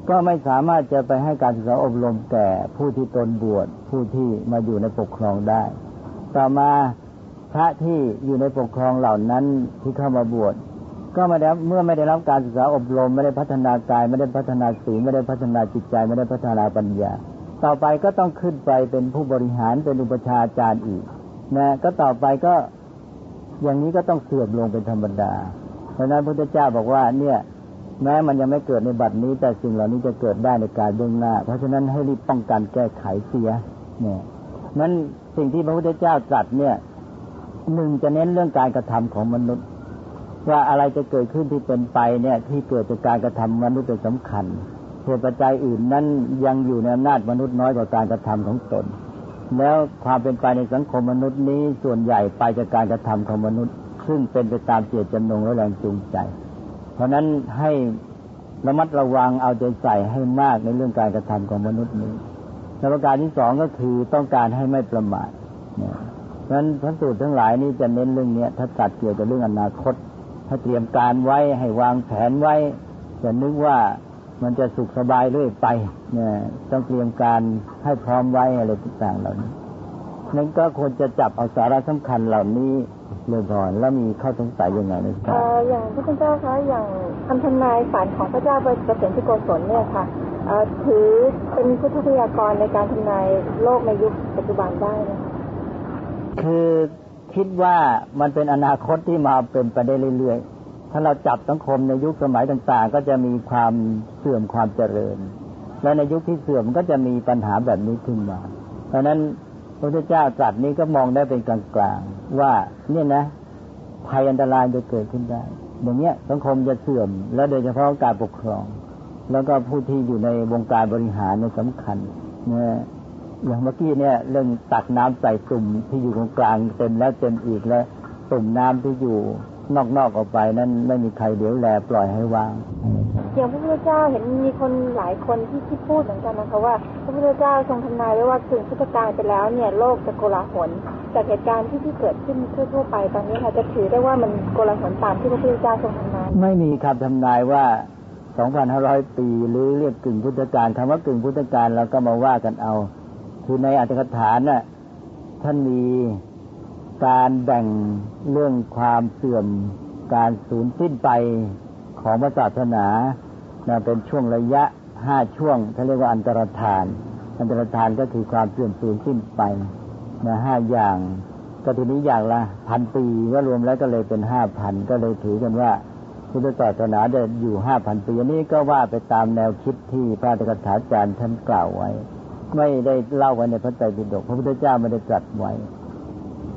ก็ไม่สามารถจะไปให้การศึกษาอบรมแก่ผู้ที่ตนบวชผู้ที่มาอยู่ในปกครองได้ ต่อมาพระที่อยู่ในปกครองเหล่านั้นที่เข้ามาบวชก็ไม่ได้เมื่อไม่ได้รับการศึกษาอบรม ไม่ได้พัฒนากาย ไม่ได้พัฒนาศีลไม่ได้พัฒนาจิตใจ ไม่ได้พัฒนาปัญญา ต่อไปก็ต้องขึ้นไปเป็นผู้บริหารเป็นอุปชาอาจารย์อีกนะก็ต่อไปก็อย่างนี้ก็ต้องเสื่อมลงเป็นธรรมดาเพราะนั้นพระพุทธเจ้าบอกว่าเนี่ย แม้มันยังไม่เกิดในบัดนี้ แต่สิ่งเหล่านี้จะเกิดได้ในการเบื้องหน้า เพราะฉะนั้นให้รีบป้องกันแก้ไขเสีย เนี่ยนั้นสิ่งที่พระพุทธเจ้าตรัสเนี่ยหนึ่งจะเน้นเรื่องการกระทำของมนุษย์ ว่าอะไรจะเกิดขึ้นที่เป็นไปเนี่ย ที่เกิดจากการกระทำมนุษย์เป็นสำคัญส่วนปัจจัยอื่นนั้นยังอยู่ในอำนาจมนุษย์น้อยกว่าการกระทำของตน แล้วความเป็นไปในสังคมมนุษย์นี้ส่วนใหญ่ไปจากการกระทำของมนุษย์ ซึ่งเป็นไปตามเจตจำนงและแรงจูงใจ เพราะนั้นให้ระมัดระวังเอาใจใส่ให้มากในเรื่องการกระทำของมนุษย์นี้แลประการที่สองก็คือต้องการให้ไม่ประมาทเนี่ยเพราะฉะนั้นพระสูตรทั้งหลายนี้จะเน้นเรื่องนี้ถ้าตัดเกี่ยวกับเรื่องอนาคตให้เตรียมการไว้ให้วางแผนไว้จะนึกว่ามันจะสุขสบายเรื่อยไปเนี่ยต้องเตรียมการให้พร้อมไว้อะไรต่างๆเหล่านี้ นั่นก็ควรจะจับเอาสาระสำคัญเหล่านี้เลยก่อนแล้วมีข้อสงสัยยังไงนะครับอย่างพระคุณเจ้าคะอย่างคำทำนายฝันของพระเจ้าประสิทธิโกศลเนี่ยค่ะถือเป็นพุทธพยากรในการทำนายโลกในยุคปัจจุบันได้ไหมคือคิดว่ามันเป็นอนาคตที่มาเป็นไปได้เรื่อยๆ ถ้าเราจับสังคมในยุคสมัยต่างๆ ก็จะมีความเสื่อมความเจริญ และในยุคที่เสื่อมก็จะมีปัญหาแบบนี้ขึ้นมา เพราะนั้น พระพุทธเจ้าตรัสนี้ก็มองได้เป็นกลางๆว่าเนี่ยนะภัยอันตรายจะเกิดขึ้นได้ อย่างเงี้ยสังคมจะเสื่อม และโดยเฉพาะการปกครอง แล้วก็ผู้ที่อยู่ในวงการบริหารเนี่ยสำคัญนี่ยอย่างเมื่อกี้เนี่ย เรื่องตักน้ำใส่ตุ่มที่อยู่ตรงกลางเต็มแล้วเต็มอีกแล้วตุ่มน้ำที่อยู่นอกๆออกไปนั้นไม่มีใครเดี๋ยวแลปล่อยให้วาง อย่างพระพุทธเจ้าเห็นมีคนหลายคนที่ที่พูดเหมือนกันนะคะว่าพระพุทธเจ้าทรงทำนายไว้ว่าถึงพุทธกาลไปแล้วเนี่ยโลกจะโกลาหลจากเหตุการณ์ที่ที่เกิดขึ้นทั่วไปตอนนี้ค่ะจะถือได้ว่ามันโกลาหลตามที่พระพุทธเจ้าทรงทำนายไม่มีคำทำนายว่า 2,500 ปีหรือเรียกกึ่งพุทธกาลคำว่ากึ่งพุทธกาลเราก็มาว่ากันเอา คือในอัตถกถาน่ะท่านมีการแบ่งเรื่องความเสื่อมการสูญสิ้นไปของพระศาสนา เป็นช่วงระยะห้าช่วงเขาเรียกว่าอันตรธาน อันตรธานก็คือความเสื่อมสูญสิ้นไปนะห้าอย่าง ก็ทีนี้อย่างละพันปีก็รวมแล้วก็เลยเป็นห้าพันก็เลยถือกันว่าพุทธศาสนาจะอยู่ห้าพันปีอันนี้ก็ว่าไปตามแนวคิดที่พระตถาจารย์ท่านกล่าวไว้ ไม่ได้เล่าไว้ในพระไตรปิฎกพระพุทธเจ้าไม่ได้ตรัสไว้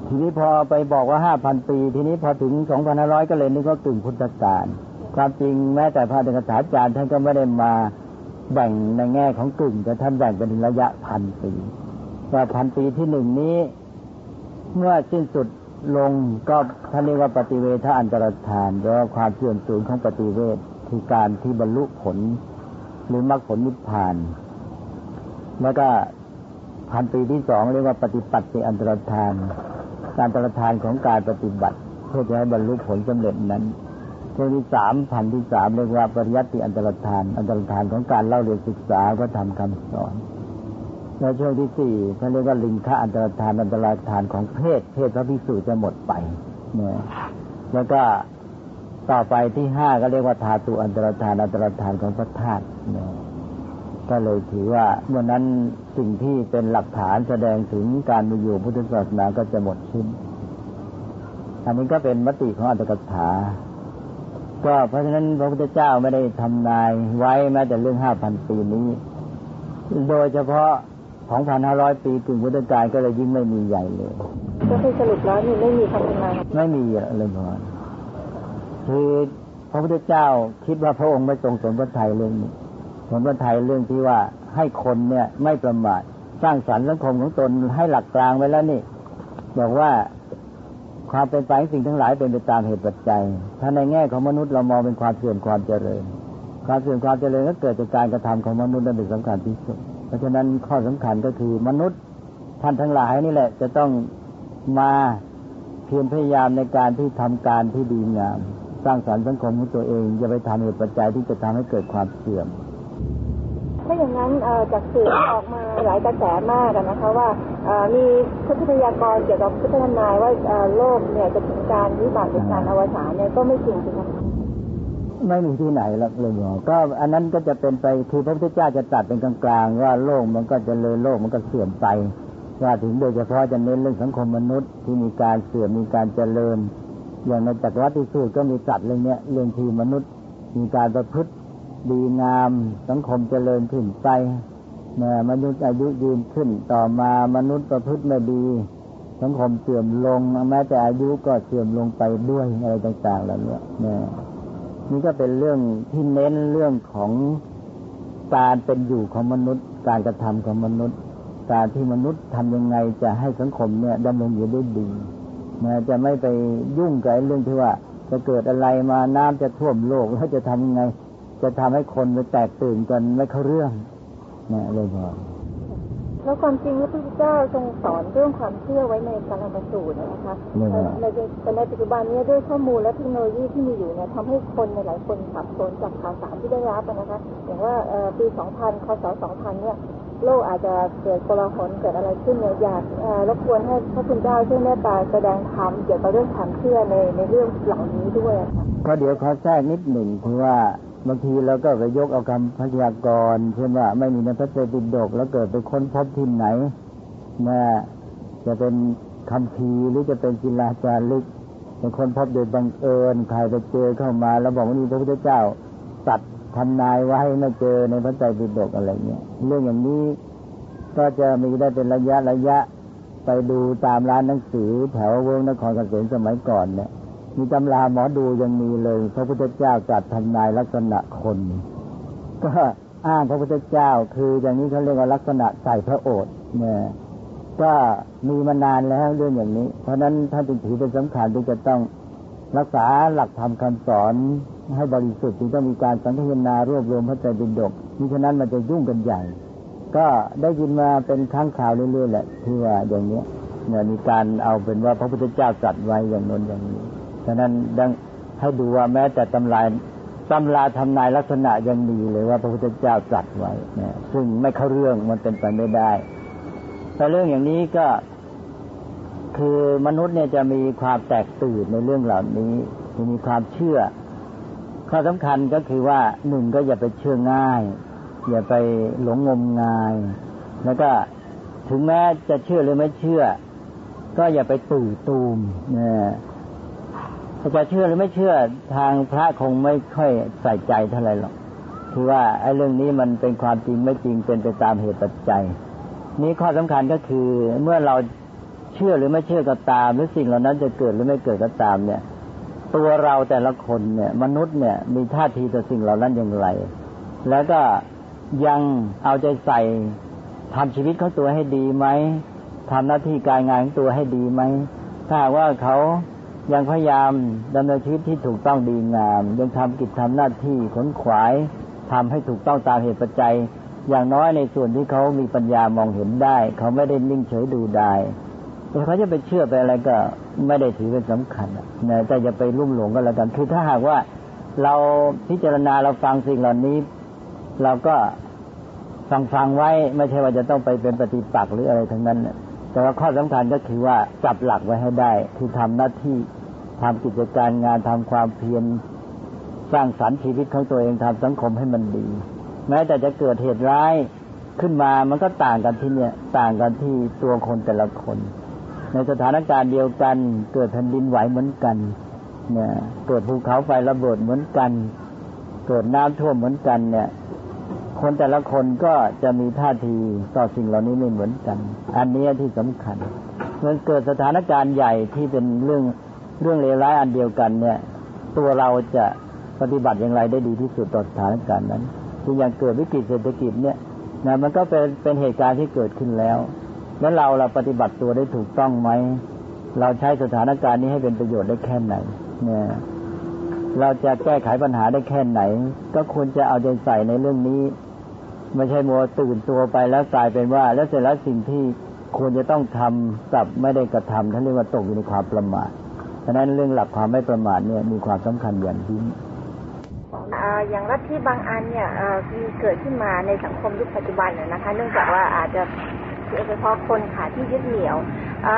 ทีนี้พอไปบอกว่าห้าพันปี ทีนี้พอถึงสองพันห้าร้อยก็เลยนึกว่ากึ่งพุทธกาล ความจริงแม้แต่พระเดชาจารย์ท่านก็ไม่ได้มาแบ่งในแง่ของกึ่งแต่ท่านแบ่งเป็นระยะพันปีว่าพันปีที่หนึ่งนี้ เมื่อสิ้นสุดลงก็ท่านเรียกว่าปฏิเวทอันตรธานหรือว่าความเสื่อมสูญของปฏิเวทคือการที่บรรลุผล หรือมรรคผลนิพพาน แล้วก็พันปีที่สองเรียกว่าปฏิปัติอันตรธาน การประทานของการปฏิบัติ เพื่อจะให้บรรลุผลสำเร็จนั้น ช่วงที่สามพันที่สามเรียกว่าปริยัติอันตรธาน อันตรธานของการเล่าเรียนศึกษาก็ทำคำสอนแล้วช่วงที่สี่เขาเรียกว่าลิงคะอันตรธานอันตรธานของเพศ เพศพระภิกษุจะหมดไปเนี่ยแล้วก็ต่อไปที่ห้าก็เรียกว่าธาตุอันตรธานอันตรธานของพระธาตุเนี่ยก็เลยถือว่าเมื่อนั้นสิ่งที่เป็นหลักฐานแสดงถึงการมีอยู่พุทธศาสนาก็จะหมดสิ้น อันนี้ก็เป็นมติของอัตถกถา ก็เพราะฉะนั้นพระพุทธเจ้าไม่ได้ทำนายไว้แม้แต่เรื่องห้าพันปีนี้ โดยเฉพาะของพันห้าร้อยปีกึ่งพุทธกาลก็เลยยิ่งไม่มีใหญ่เลยก็คือสรุปแล้วนี่ไม่มีคำทำนายไม่มีเลยพอคือพระพุทธเจ้าคิดว่าพระองค์ไม่ทรงสนพระทัยเรื่องนี้ผลพระไทยเรื่องที่ว่าให้คนเนี่ยไม่ประมาทสร้างสรรค์สังคมของตนให้หลักกลางไว้แล้วนี่ บอกว่า ความเป็นไปสิ่งทั้งหลายเป็นไปตามเหตุปัจจัย ถ้าในแง่ของมนุษย์เรามองเป็นความเสื่อมความเจริญ ความเสื่อมความเจริญก็เกิดจากการกระทำของมนุษย์นั่นเป็นสำคัญที่สุด เพราะฉะนั้นข้อสำคัญก็คือมนุษย์ท่านทั้งหลายนี่แหละ จะต้องมาเพียรพยายามในการที่ทำการที่ดีงาม สร้างสรรค์สังคมของตัวเองอย่าไปทำเหตุปัจจัยที่จะทำให้เกิดความเสื่อม ถ้าอย่างนั้นจากสื่อออกมาหลายกระแสมากนะคะว่ามีพุทธยากรเกี่ยวกับพุทธนายว่าโลกเนี่ยจะถึงการวิบัติหรือการอวสานเนี่ยก็ไม่จริงใช่ไหมไม่มีที่ไหนหรอกเลยบอก็อันนั้นก็จะเป็นไปคือพระพุทธเจ้าจะตัดเป็นกลางๆว่าโลกมันก็จะเลยโลกมันก็เสื่อมไป ว่าถึงโดยเฉพาะจะเน้นเรื่องสังคมมนุษย์ที่มีการเสื่อมมีการเจริญ อย่างในจักรวรรดิสูตรก็มีตัดเรื่องนี้เรื่องที่มนุษย์มีการประพฤติ ดีงาม สังคมเจริญขึ้นไปเนี่ยมนุษย์อายุยืนขึ้นต่อมามนุษย์ประพฤติไม่ดี สังคมเสื่อมลงแม้แต่อายุก็เสื่อมลงไปด้วยอะไรต่างๆแล้วเนี่ยเนี่ยนี่ก็เป็นเรื่องที่เน้นเรื่องของการเป็นอยู่ของมนุษย์ การกระทำของมนุษย์ การที่มนุษย์ทำยังไงจะให้สังคมเนี่ยดำรงอยู่ได้ดีนะจะไม่ไปยุ่งกับเรื่องที่ว่า จะเกิดอะไรมาน้ำจะท่วมโลกแล้วจะทำยังไง จะทำให้คนไปแตกตื่นกันไม่เข้าเรื่องนะเลยพอแล้วความจริงพระพุทธเจ้าทรงสอนเรื่องความเชื่อไว้ในปรมสูตรนะคะในในในปัจจุบันนี้ด้วยข้อมูลและเทคโนโลยีที่มีอยู่เนี่ยทำให้คนในหลายคนสับสนจากข่าวสารที่ได้รับนะคะ อย่างว่าปี 2000 คศ 2000 เนี่ย โลกอาจจะเกิดโกลาหลเกิดอะไรขึ้นเนี่ยอยากรบกวนให้พระคุณเจ้าช่วยเมตตาแสดงธรรมเกี่ยวกับเรื่องความเชื่อในในเรื่องเหล่านี้ด้วยค่ะก็เดี๋ยวขอแทรกนิดหนึ่งคือว่า บางทีเราก็ไปยกเอาคำพยากรณ์เช่นว่าไม่มีในพระเจติดก แล้วเกิดไปค้นพบที่ไหนนะจะเป็นคำพีหรือจะเป็นศิลาจารึกเป็นคนพบโดยบังเอิญใครไปเจอเข้ามา แล้วบอกว่านี่พระพุทธเจ้าตัดทำนายไว้ไม่เจอในพระไตรปิฎกอะไรเงี้ยเรื่องอย่างนี้ก็จะมีได้เป็นระยะระยะไปดูตามร้านหนังสือแถวเวิร์นครเกษมสมัยก่อนเนี่ย มีตำราหมอดูยังมีเลย พระพุทธเจ้าจัดทำนายลักษณะคน ก็อ้างพระพุทธเจ้าคืออย่างนี้เขาเรียกว่าลักษณะใส่พระโอษฐ์เนี่ยก็มีมานานแล้วเรื่องอย่างนี้ เพราะนั้นท่านจึงถือเป็นสำคัญที่จะต้องรักษาหลักธรรมคำสอนให้บริสุทธิ์จึงต้องมีการสังเนารวบรวมพระไตรปิฎกมิฉะนั้นมันจะยุ่งกันใหญ่ ก็ได้ยินมาเป็นครั้งข่าวเรื่อยๆแหละที่ว่าอย่างนี้เนี่ยมีการเอาเป็นว่าพระพุทธเจ้าจัดไว้อย่างน้นอย่างนี้ ฉะนั้นดังให้ดูว่าแม้แต่ตำรายตำราทำนายลักษณะยังมีเลยว่าพระพุทธเจ้าจัดไว้นะซึ่งไม่เข้าเรื่องมันเป็นไปไม่ได้ แต่เรื่องอย่างนี้ก็คือมนุษย์เนี่ยจะมีความแตกตื่นในเรื่องเหล่านี้จะมีความเชื่อ ข้อสำคัญก็คือว่าหนึ่งก็อย่าไปเชื่อง่าย อย่าไปหลงงมงาย แล้วก็ถึงแม้จะเชื่อหรือไม่เชื่อ ก็อย่าไปตื่นตูมเนี่ย จะเชื่อหรือไม่เชื่อทางพระคงไม่ค่อยใส่ใจเท่าไหร่หรอกคือว่าไอ้เรื่องนี้มันเป็นความจริงไม่จริงเป็นไปตามเหตุปัจจัย นี้ข้อสำคัญก็คือเมื่อเราเชื่อหรือไม่เชื่อก็ตาม หรือสิ่งเหล่านั้นจะเกิดหรือไม่เกิดก็ตามเนี่ย ตัวเราแต่ละคนเนี่ย มนุษย์เนี่ย มีท่าทีต่อสิ่งเหล่านั้นอย่างไร แล้วก็ยังเอาใจใส่ทำชีวิตของตัวให้ดีไหมทำหน้าที่การงานของตัวให้ดีไหมถ้าว่าเขา ยังพยายามดำเนินชีวิตที่ถูกต้องดีงาม ยังทำกิจทำหน้าที่ขนขวายทำให้ถูกต้องตามเหตุปัจจัย อย่างน้อยในส่วนที่เขามีปัญญามองเห็นได้ เขาไม่ได้นิ่งเฉยดูได้แต่เขาจะไปเชื่อไปอะไรก็ไม่ได้ถือเป็นสำคัญนะแต่จะไปลุ่มหลงก็แล้วกัน คือถ้าหากว่าเราพิจารณาเราฟังสิ่งเหล่านี้ เราก็ฟังฟังไว้ไม่ใช่ว่าจะต้องไปเป็นปฏิปักษ์หรืออะไรทั้งนั้น แต่ว่าข้อสำคัญก็คือว่าจับหลักไว้ให้ได้ คือทำหน้าที่ทำกิจการงานทำความเพียรสร้างสรรค์ชีวิตของตัวเองทำสังคมให้มันดี แม้แต่จะเกิดเหตุร้ายขึ้นมามันก็ต่างกันที่เนี่ย ต่างกันที่ตัวคนแต่ละคน ในสถานการณ์เดียวกันเกิดแผ่นดินไหวเหมือนกันเนี่ยเกิดภูเขาไฟระเบิดเหมือนกัน เกิดน้ำท่วมเหมือนกันเนี่ย คนแต่ละคนก็จะมีท่าทีต่อสิ่งเหล่านี้ไม่เหมือนกัน อันนี้ที่สำคัญเมื่อเกิดสถานการณ์ใหญ่ที่เป็นเรื่องเรื่องเลวร้ายอันเดียวกันเนี่ย ตัวเราจะปฏิบัติอย่างไรได้ดีที่สุดต่อสถานการณ์นั้นที่อย่างเกิดวิกฤตเศรษฐกิจเนี่ยนะมันก็เป็นเป็นเหตุการณ์ที่เกิดขึ้นแล้ว แล้วเราเราปฏิบัติตัวได้ถูกต้องไหม เราใช้สถานการณ์นี้ให้เป็นประโยชน์ได้แค่ไหนเนี่ย เราจะแก้ไขปัญหาได้แค่ไหน ก็ควรจะเอาใจใส่ในเรื่องนี้ ไม่ใช่มัวตื่นตัวไปแล้วกลายเป็นว่า แล้วเสร็จแล้วสิ่งที่ควรจะต้องทำกับไม่ได้กระทำท่านเรียกว่าตกอยู่ในความประมาทฉะนั้นเรื่องหลักความไม่ประมาทเนี่ยมีความสำคัญอย่างยิ่งอย่างรัฐที่บางอันเนี่ยมีเกิดขึ้นมาในสังคมยุคปัจจุบันนะคะ เนื่องจากว่าอาจจะโดยเฉพาะคนขาที่ยึดเหนี่ยว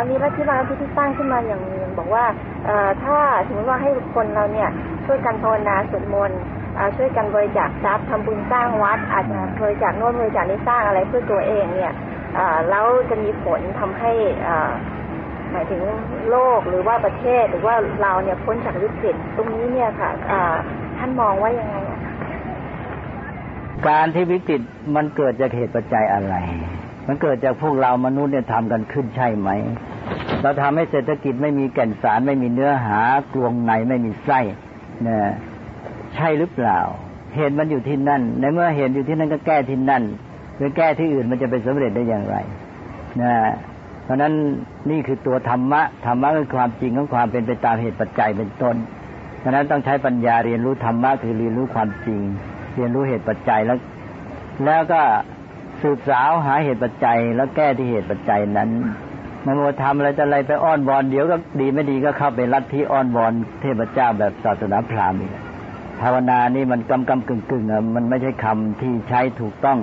มีรัฐที่บางที่ที่สร้างขึ้นมาอย่างบอกว่าถ้าสมมติว่าให้คนเราเนี่ยช่วยกันภาวนาสวดมนต์ช่วยกันบริจาคทรัพย์ทำบุญสร้างวัด อาจจะบริจาคโน่นบริจาคนี้สร้างอะไรเพื่อตัวเองเนี่ยแล้วจะมีผลทำให้หมายถึงโลกหรือว่าประเทศหรือว่าเราเนี่ยพ้นจากวิกฤตตรงนี้เนี่ยค่ะท่านมองว่ายังไง การที่วิกฤตมันเกิดจากเหตุปัจจัยอะไร มันเกิดจากพวกเรามนุษย์เนี่ยทำกันขึ้นใช่ไหม เราทำให้เศรษฐกิจไม่มีแก่นสารไม่มีเนื้อหากลวงในไม่มีไส้นี่ยใช่หรือเปล่า เหตุมันอยู่ที่นั่น ในเมื่อเหตุอยู่ที่นั่นก็แก้ที่นั่นหรือแก้ที่อื่นมันจะไปสำเร็จได้อย่างไรนะเพราะนั้นนี่คือตัวธรรมะธรรมะคือความจริงของความเป็นไปตามเหตุปัจจัยเป็นต้นเพราะนั้นต้องใช้ปัญญาเรียนรู้ธรรมะคือเรียนรู้ความจริง เรียนรู้เหตุปัจจัยแล้ว แล้วก็ สืบสาวหาเหตุปัจจัย แล้วแก้ที่เหตุปัจจัยนั้นมันมาทำอะไรจะอะไรไปอ้อนวอนเดี๋ยวก็ดีไม่ดีก็เข้าไปรัดที่อ้อนวอนเทพเจ้าแบบศาสนาพราหมณ์อีกภาวนานี่มันกำกำกึ่งกึ่งอะมันไม่ใช่คำที่ใช้ถูกต้อง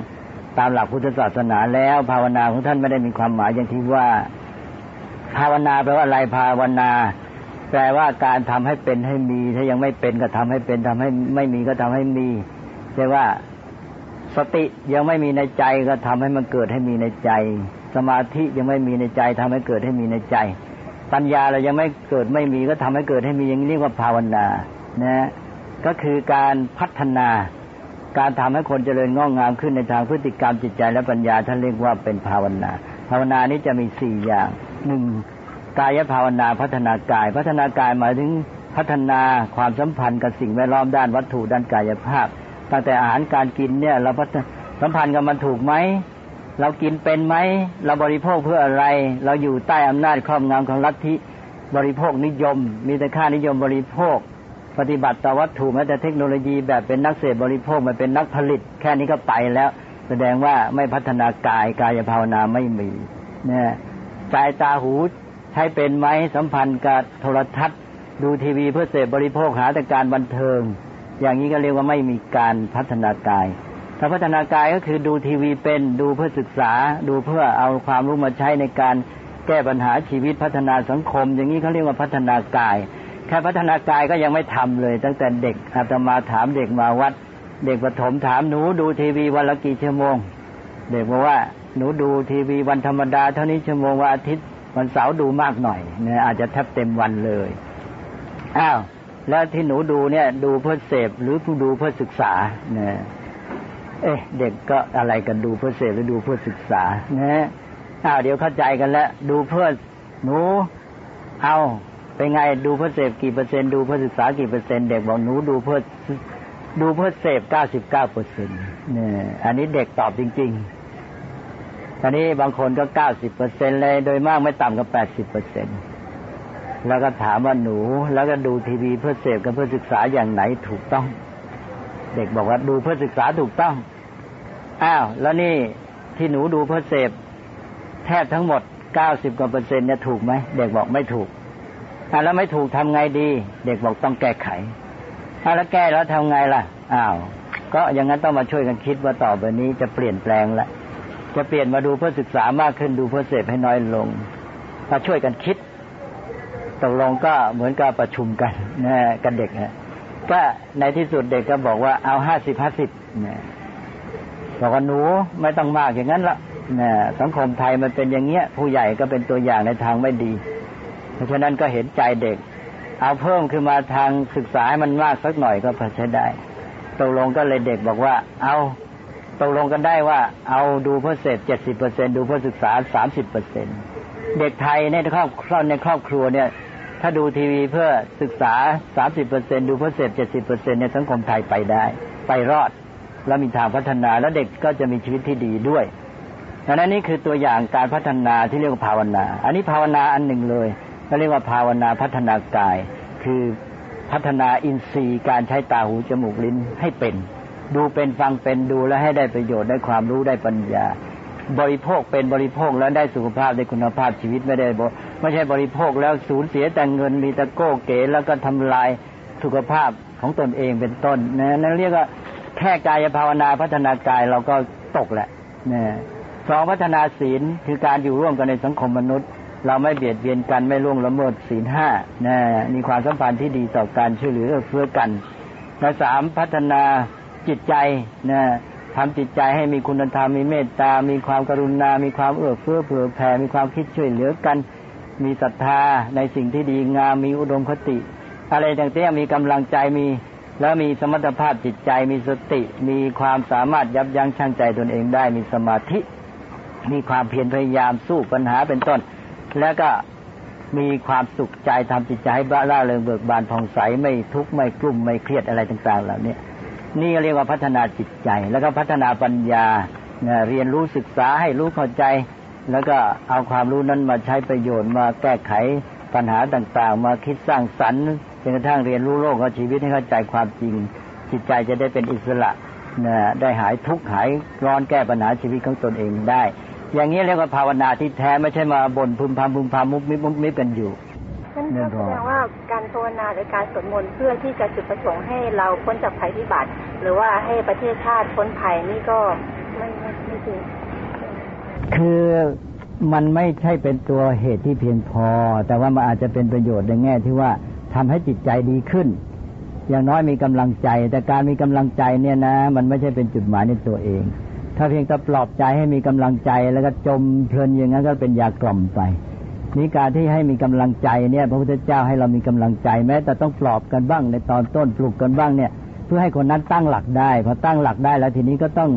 ตามหลักพุทธศาสนาแล้ว ภาวนาของท่านไม่ได้มีความหมายอย่างที่ว่า ภาวนาแปลว่าอะไรภาวนา แปลว่าการทำให้เป็นให้มี ถ้ายังไม่เป็นก็ทำให้เป็นทำให้ไม่มีก็ทำให้มีใช่ว่า สติยังไม่มีในใจก็ทำให้มันเกิดให้มีในใจ สมาธิยังไม่มีในใจทำให้เกิดให้มีในใจ ปัญญาเรายังไม่เกิดไม่มีก็ทำให้เกิดให้มีอย่างนี้เรียกว่าภาวนานะก็คือการพัฒนาการทำให้คนเจริญงอกงามขึ้นในทางพฤติกรรมจิตใจและปัญญาท่านเรียกว่าเป็นภาวนา ภาวนานี้จะมีสี่อย่างหนึ่งกายภาวนาพัฒนากาย พัฒนากายหมายถึงพัฒนาความสัมพันธ์กับสิ่งแวดล้อมด้านวัตถุด้านกายภาพ ตั้งแต่อาหารการกินเนี่ย เราสัมพันธ์กับมันถูกไหมเรากินเป็นไหมเราบริโภคเพื่ออะไร เราอยู่ใต้อำนาจครอบงำของลัทธิบริโภคนิยม มีแต่ค่านิยมบริโภค ปฏิบัติต่อวัตถุแม้แต่เทคโนโลยีแบบเป็นนักเสพบริโภคมันเป็นนักผลิต แค่นี้ก็ไปแล้ว แสดงว่าไม่พัฒนากายกายภาวนาไม่มีเนี่ยสายตาหูใช้เป็นไหมสัมพันธ์กับโทรทัศน์ ดูทีวีเพื่อเสพบริโภคหาแต่การบันเทิง อย่างนี้ก็เรียกว่าไม่มีการพัฒนากาย ถ้าพัฒนากายก็คือดูทีวีเป็นดูเพื่อศึกษา ดูเพื่อเอาความรู้มาใช้ในการแก้ปัญหาชีวิตพัฒนาสังคม อย่างนี้เขาเรียกว่าพัฒนากาย แค่พัฒนากายก็ยังไม่ทำเลย ตั้งแต่เด็กอาตมาถามเด็กมาวัด เด็กประถมถามหนูดูทีวีวันละกี่ชั่วโมง เด็กบอกว่าหนูดูทีวีวันธรรมดาเท่านี้ชั่วโมงวันอาทิตย์วันเสาร์ดูมากหน่อยเนี่ยอาจจะแทบเต็มวันเลยอ้าว แล้วที่หนูดูเนี่ย ดูเพื่อเสพหรือดูเพื่อศึกษาเนี่ยเอ๊ะเด็กก็อะไรกันดูเพื่อเสพหรือดูเพื่อศึกษาเนี่ยอ้าวเดี๋ยวเข้าใจกันแล้ว ดูเพื่อหนูเอาเป็นไงดูเพื่อเสพกี่เปอร์เซ็นต์ดูเพื่อศึกษากี่เปอร์เซ็นต์เด็กบอกหนูดูเพื่อดูเพื่อเสพเก้าสิบเก้าเปอร์เซ็นต์เนี่ย อันนี้เด็กตอบจริงๆอันนี้บางคนก็เก้าสิบเปอร์เซ็นเลย โดยมากไม่ต่ำกว่าแปดสิบเปอร์เซ็นต์ แล้วก็ถามว่าหนู แล้วก็ดูทีวีเพื่อเสพกับเพื่อศึกษาอย่างไหนถูกต้อง เด็กบอกว่าดูเพื่อศึกษาถูกต้อง อ้าว แล้วนี่ที่หนูดูเพื่อเสพแทบทั้งหมดเก้าสิบกว่าเปอร์เซ็นต์เนี่ยถูกไหมเด็กบอกไม่ถูกถ้าแล้วไม่ถูกทำไงดี เด็กบอกต้องแก้ไขถ้าแล้วแก้แล้วทำไงล่ะอ้าวก็อย่างนั้นต้องมาช่วยกันคิดว่าต่อไปนี้จะเปลี่ยนแปลงละจะเปลี่ยนมาดูเพื่อศึกษามากขึ้นดูเพื่อเสพให้น้อยลงมาช่วยกันคิด ตกลงก็เหมือนกับประชุมกันนะกันเด็กฮะก็ในที่สุดเด็กก็บอกว่าเอาห้าสิบห้าสิบนะบอกว่าหนูไม่ต้องมากอย่างนั้นละนะสังคมไทยมันเป็นอย่างเงี้ย ผู้ใหญ่ก็เป็นตัวอย่างในทางไม่ดี เพราะฉะนั้นก็เห็นใจเด็ก เอาเพิ่มขึ้นมาทางศึกษาให้มันมากสักหน่อยก็พอใช้ได้ตกลงก็เลยเด็กบอกว่า เอาตกลงกันได้ว่า เอาดูเพื่อเสพเจ็ดสิบเปอร์เซ็นดูเพื่อศึกษาสามสิบเปอร์เซ็นเด็กไทยในครอบครัวในครอบครัวเนี่ย ถ้าดูทีวีเพื่อศึกษาสามสิบเปอร์เซ็นดูเพื่อเสพเจ็ดสิบเปอร์เซ็นในสังคมไทยไปได้ ไปรอด แล้วมีทางพัฒนาแล้วเด็กก็จะมีชีวิตที่ดีด้วยดังนั้นนี่คือตัวอย่างการพัฒนาที่เรียกว่าภาวนา อันนี้ภาวนาอันหนึ่งเลยก็เรียกว่าภาวนาพัฒนากาย คือพัฒนาอินทรีย์การใช้ตาหูจมูกลิ้นให้เป็น ดูเป็นฟังเป็นดูและให้ได้ประโยชน์ได้ความรู้ได้ปัญญา บริโภคเป็นบริโภคแล้วได้สุขภาพได้คุณภาพชีวิตไม่ได้บไม่ใช่บริโภคแล้วสูญเสียแต่เงินมีตะโก้เก๋แล้วก็ทำลายสุขภาพของตนเองเป็นต้นนะนั่นเรียกว่าแค่กายภาวนาพัฒนากายเราก็ตกแหละนะสองพัฒนาศีลคือการอยู่ร่วมกันในสังคมมนุษย์ เราไม่เบียดเบียนกันไม่ล่วงละเมิดศีลห้านะมีความสัมพันธ์ที่ดีต่อการช่วยเหลือเพื่อกันและสามพัฒนาจิตใจนะ ทำจิตใจให้มีคุณธรรมมีเมตตา มีความกรุณา มีความเอื้อเฟื้อเผื่อแผ่ มีความคิดช่วยเหลือกัน มีศรัทธาในสิ่งที่ดีงาม มีอุดมคติ อะไรต่างๆมีกำลังใจมี แล้วมีสมรรถภาพจิตใจ มีสติ มีความสามารถยับยั้งชั่งใจตนเองได้ มีสมาธิ มีความเพียรพยายามสู้ปัญหาเป็นต้น แล้วก็มีความสุขใจทำจิตใจให้บ้าล่าเริงเบิกบานผ่องใสไม่ทุกข์ไม่กลุ่มไม่เครียดอะไรต่างๆเหล่านี้ นี่เรียกว่าพัฒนาจิตใจ แล้วก็พัฒนาปัญญาเรียนรู้ศึกษาให้รู้เข้าใจ แล้วก็เอาความรู้นั้นมาใช้ประโยชน์มาแก้ไขปัญหาต่างๆ มาคิดสร้างสรรค์จนกระทั่งเรียนรู้โลกของชีวิตให้เข้าใจความจริง จิตใจจะได้เป็นอิสระนะได้หายทุกข์หายร้อนแก้ปัญหาชีวิตของตนเองได้ อย่างนี้เรียกว่าภาวนาที่แท้ไม่ใช่มาบ่นพึมพำพึมพำมุบมิบมุบมิบกันอยู่ นั่นก็แสดงว่าการภาวนาหรือการสวดมนต์เพื่อที่จะจุดประสงค์ให้เราพ้นจากภัยพิบัติ หรือว่าให้ประเทศชาติพ้นภัยนี่ก็ไม่ไม่จริงคือมันไม่ใช่เป็นตัวเหตุที่เพียงพอ แต่ว่ามันอาจจะเป็นประโยชน์ในแง่ที่ว่าทำให้จิตใจดีขึ้น อย่างน้อยมีกำลังใจ แต่การมีกำลังใจเนี่ยนะ มันไม่ใช่เป็นจุดหมายในตัวเอง ถ้าเพียงแต่ปลอบใจให้มีกำลังใจแล้วก็จมเพลินอย่างนั้นก็เป็นยากล่อมไป นี่การที่ให้มีกำลังใจเนี่ย พระพุทธเจ้าให้เรามีกำลังใจแม้ แต่ต้องปลอบกันบ้างในตอนต้นปลุกกันบ้างเนี่ย เพื่อให้คนนั้นตั้งหลักได้พอตั้งหลักได้แล้วทีนี้ก็ต้อง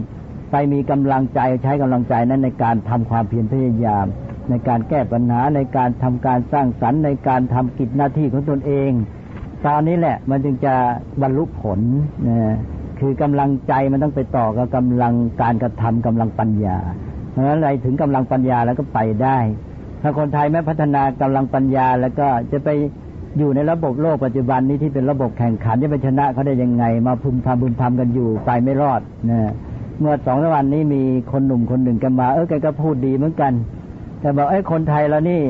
ไปมีกำลังใจใช้กำลังใจนั้นในการทำความเพียรพยายาม ในการแก้ปัญหาในการทำการสร้างสรรค์ในการทำกิจหน้าที่ของตนเอง ตอนนี้แหละมันจึงจะบรรลุผลนะคือกำลังใจมันต้องไปต่อกับกำลังการกระทำกำลังปัญญาเพราะฉะนั้นอะไรถึงกำลังปัญญาแล้วก็ไปได้ ถ้าคนไทยไม่พัฒนากำลังปัญญา แล้วก็จะไปอยู่ในระบบโลกปัจจุบันนี้ที่เป็นระบบแข่งขันจะไปชนะเขาได้ยังไง มาพึมพำพึมพำกันอยู่ไปไม่รอดนะเมื่อสองวันนี้มีคนหนุ่มคนหนึ่งกันมา เออแกก็พูดดีเหมือนกัน แต่บอกไอ้คนไทยเรานี่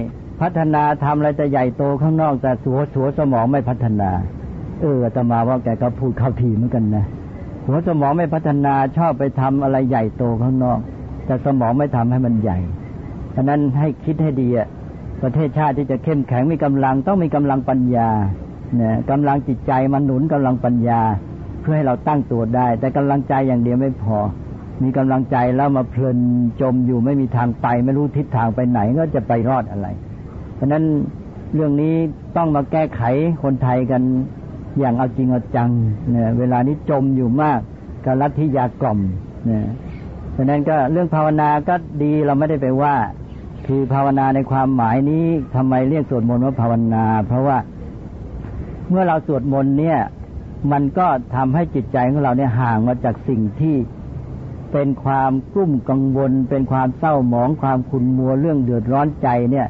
พัฒนาทำอะไรจะใหญ่โตข้างนอกแต่หัวหัวสมองไม่พัฒนา เออจะมาว่าแกก็พูดเข้าทีเหมือนกันนะหัวสมองไม่พัฒนาชอบไปทำอะไรใหญ่โตข้างนอก แต่สมองไม่ทำให้มันใหญ่ ฉะนั้นให้คิดให้ดีอะประเทศชาติที่จะเข้มแข็งมีกำลังต้องมีกำลังปัญญาเนี่ยกำลังจิตใจมันหนุนกำลังปัญญา เพื่อให้เราตั้งตัวได้ แต่กำลังใจอย่างเดียวไม่พอ มีกำลังใจแล้วมาเพลินจมอยู่ไม่มีทางไป ไม่รู้ทิศทางไปไหนก็จะไปรอดอะไร เพราะนั้นเรื่องนี้ต้องมาแก้ไขคนไทยกันอย่างเอาจริงเอาจังเนี่ยเวลานี้จมอยู่มากกับลัทธิยากล่อมเนี่ยฉะนั้นก็เรื่องภาวนาก็ดีเราไม่ได้ไปว่า คือภาวนาในความหมายนี้ทำไมเรียกสวดมนต์ว่าภาวนา เพราะว่าเมื่อเราสวดมนต์เนี่ย มันก็ทำให้จิตใจของเราเนี่ยห่างมาจากสิ่งที่เป็นความกลุ้มกังวล เป็นความเศร้าหมอง ความขุ่นมัวเรื่องเดือดร้อนใจเนี่ย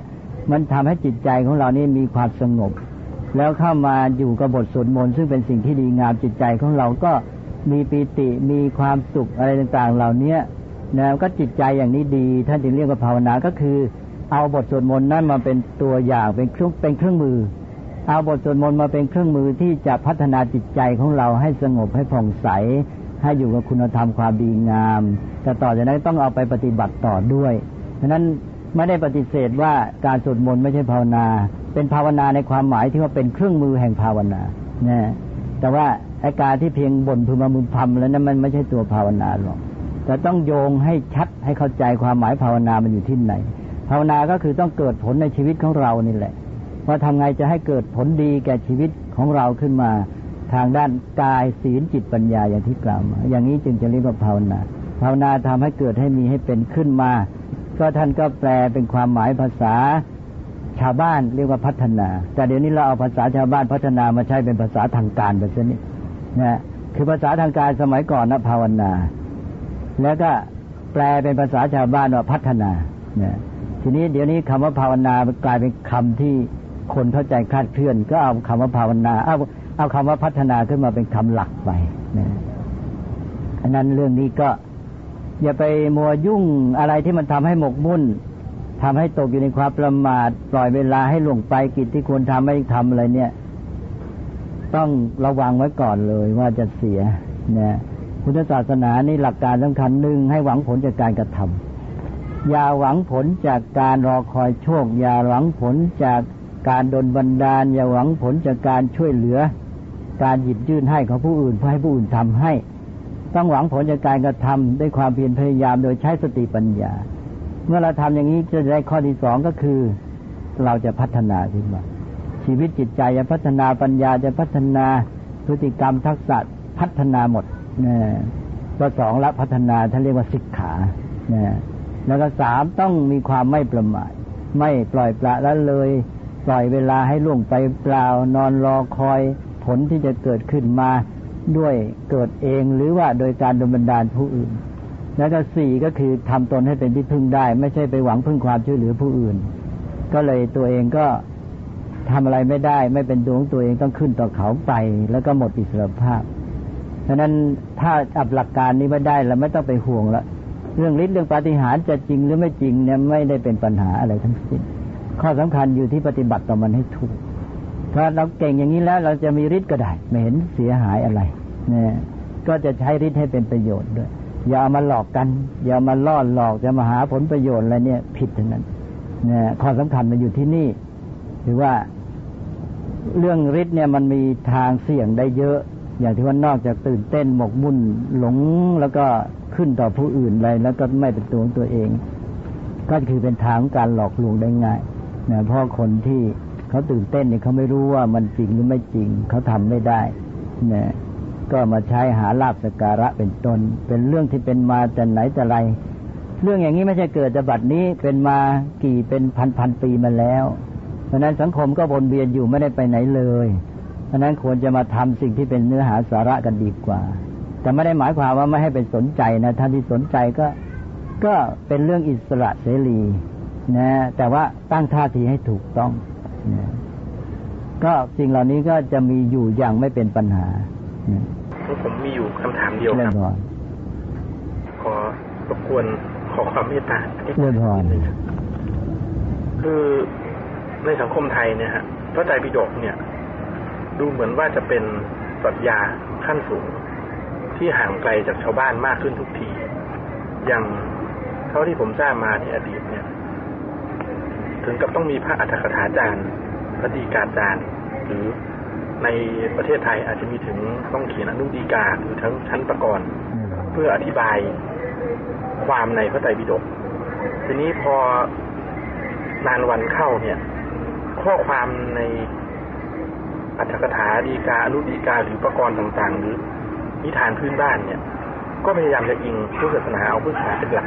มันทำให้จิตใจของเรานี่มีความสงบ แล้วเข้ามาอยู่กับบทสวดมนต์ซึ่งเป็นสิ่งที่ดีงามจิตใจของเราก็มีปีติมีความสุขอะไรต่างๆ เหล่านี้ นะก็จิตใจอย่างนี้ดี ท่านจึงเรียกว่าภาวนาก็คือ เอาบทสวดมนต์นั้นมาเป็นตัวอย่างเป็นเครื่องเป็นเครื่องมือ เอาบทสวดมนต์มาเป็นเครื่องมือที่จะพัฒนาจิตใจของเราให้สงบให้ผ่องใส ให้อยู่กับคุณธรรมความดีงาม แต่ต่อจากนั้นต้องเอาไปปฏิบัติต่อด้วยฉะนั้นไม่ได้ปฏิเสธว่าการสวดมนต์ไม่ใช่ภาวนา เป็นภาวนาในความหมายที่ว่าเป็นเครื่องมือแห่งภาวนานะแต่ว่าอาการที่เพียงบ่นพึมพำแล้วนั้นมันไม่ใช่ตัวภาวนาหรอก แต่ต้องโยงให้ชัดให้เข้าใจความหมายภาวนามันอยู่ที่ไหน ภาวนาก็คือต้องเกิดผลในชีวิตของเรานี่แหละ ว่าทำไงจะให้เกิดผลดีแก่ชีวิตของเราขึ้นมา ทางด้านกายศีลจิตปัญญาอย่างที่กล่าวมาอย่างนี้จึงจะเรียกว่าภาวนา ภาวนาทำให้เกิดให้มีให้เป็นขึ้นมา ก็ท่านก็แปลเป็นความหมายภาษาชาวบ้านเรียกว่าพัฒนา แต่เดี๋ยวนี้เราเอาภาษาชาวบ้านพัฒนามาใช้เป็นภาษาทางการแบบนี้นะคือภาษาทางการสมัยก่อนนะภาวนา แล้วก็แปลเป็นภาษาชาวบ้านว่าพัฒนาเนี่ยทีนี้เดี๋ยวนี้คำว่าภาวนากลายเป็นคำที่คนเข้าใจคลาดเคลื่อน ก็เอาคำว่าภาวนา เอาเอาคำว่าพัฒนาขึ้นมาเป็นคำหลักไปนะอันนั้นเรื่องนี้ก็ อย่าไปมัวยุ่งอะไรที่มันทำให้หมกมุ่นทำให้ตกอยู่ในความประมาทปล่อยเวลาให้หลงไปกิจที่ควรทำไม่ทำอะไรเนี่ย ต้องระวังไว้ก่อนเลยว่าจะเสียนะ พุทธศาสนานี่หลักการสำคัญหนึ่งให้หวังผลจากการกระทำอย่าหวังผลจากการรอคอยโชค อย่าหวังผลจากการดนบันดาล อย่าหวังผลจากการช่วยเหลือ การหยิบยื่นให้ของผู้อื่นเพื่อให้ผู้อื่นทำให้ ต้องหวังผลจากการกระทำด้วยความเพียรพยายามโดยใช้สติปัญญา เมื่อเราทำอย่างนี้จะได้ข้อที่สองก็คือ เราจะพัฒนาขึ้นมาชีวิตจิตใจจะพัฒนาปัญญาจะพัฒนาพฤติกรรมทักษะพัฒนาหมด นะก็สองละพัฒนาท่านเรียกว่าสิกขานะแล้วก็สามต้องมีความไม่ประมาทไม่ปล่อยปละละเลย ปล่อยเวลาให้ล่วงไปเปล่านอนรอคอยผลที่จะเกิดขึ้นมาด้วยเกิดเองหรือว่าโดยการดลบันดาลผู้อื่น แล้วก็สี่ก็คือทำตนให้เป็นที่พึ่งได้ ไม่ใช่ไปหวังพึ่งความช่วยเหลือผู้อื่น ก็เลยตัวเองก็ทำอะไรไม่ได้ ไม่เป็นตัวงตัวเองต้องขึ้นต่อเขาไป แล้วก็หมดอิสรภาพ ฉะนั้นถ้าอับหลักการนี้ไม่ได้เราไม่ต้องไปห่วงละเรื่องฤทธิ์เรื่องปาฏิหาริย์จะจริงหรือไม่จริงเนี่ยไม่ได้เป็นปัญหาอะไรทั้งสิ้น ข้อสำคัญอยู่ที่ปฏิบัติต่อมันให้ถูก ถ้าเราเก่งอย่างนี้แล้วเราจะมีฤทธิ์ก็ได้ ไม่เห็นเสียหายอะไรเนี่ยก็จะใช้ฤทธิ์ให้เป็นประโยชน์ด้วย อย่ามาหลอกกัน อย่ามาล่อหลอกจะมาหาผลประโยชน์อะไรเนี่ย ผิดทั้งนั้นเนี่ยข้อสำคัญมันอยู่ที่นี่ หรือว่าเรื่องฤทธิ์เนี่ยมันมีทางเสี่ยงได้เยอะ อย่างที่ว่านอกจากตื่นเต้นหมกมุ่นหลงแล้วก็ขึ้นต่อผู้อื่นอะไรแล้วก็ไม่เป็นตัวของตัวเอง ก็คือเป็นทางการหลอกลวงได้ง่ายนะเพราะคนที่เขาตื่นเต้นเนี่ยเขาไม่รู้ว่ามันจริงหรือไม่จริง เขาทำไม่ได้นะก็มาใช้หาลาบสการะเป็นตน เป็นเรื่องที่เป็นมาแต่ไหนแต่ไร เรื่องอย่างนี้ไม่ใช่เกิดแต่บัดนี้เป็นมากี่เป็นพันพันปีมาแล้ว เพราะนั้นสังคมก็วนเวียนอยู่ไม่ได้ไปไหนเลย ราะนั้นควรจะมาทำสิ่งที่เป็นเนื้อหาสาระกันดีกว่า แต่ไม่ได้หมายความว่าไม่ให้ไปสนใจนะท่านที่สนใจก็ก็เป็นเรื่องอิสระเสรีนะแต่ว่าตั้งท่าทีให้ถูกต้องนะก็สิ่งเหล่านี้ก็จะมีอยู่อย่างไม่เป็นปัญหาผมมีอยู่คำถามเดียวครับขอรบกวนขอความเมตตาเรื่องพรคือในสังคมไทยเนี่ยฮะพระไตรปิฎกเนี่ย ดูเหมือนว่าจะเป็นปรัชญาขั้นสูง ที่ห่างไกลจากชาวบ้านมากขึ้นทุกที อย่างเท่าที่ผมทราบมาในอดีตเนี่ย ถึงกับต้องมีพระอัฏฐกถาจารย์ พระดีกาจารย์ หรือในประเทศไทยอาจจะมีถึงต้องเขียนอนุดีกาหรือทั้งชั้นประกรณ์เพื่ออธิบายความในพระไตรปิฎกทีนี้พอนานวันเข้าเนี่ย ข้อความใน อัตถกถาดีกาอนุดีกาหรือประกรณ์ต่างๆ หรือนิทานพื้นบ้านเนี่ย ก็พยายามจะอิงพุทธศาสนาเอาพุทธศาสนาเป็นหลัก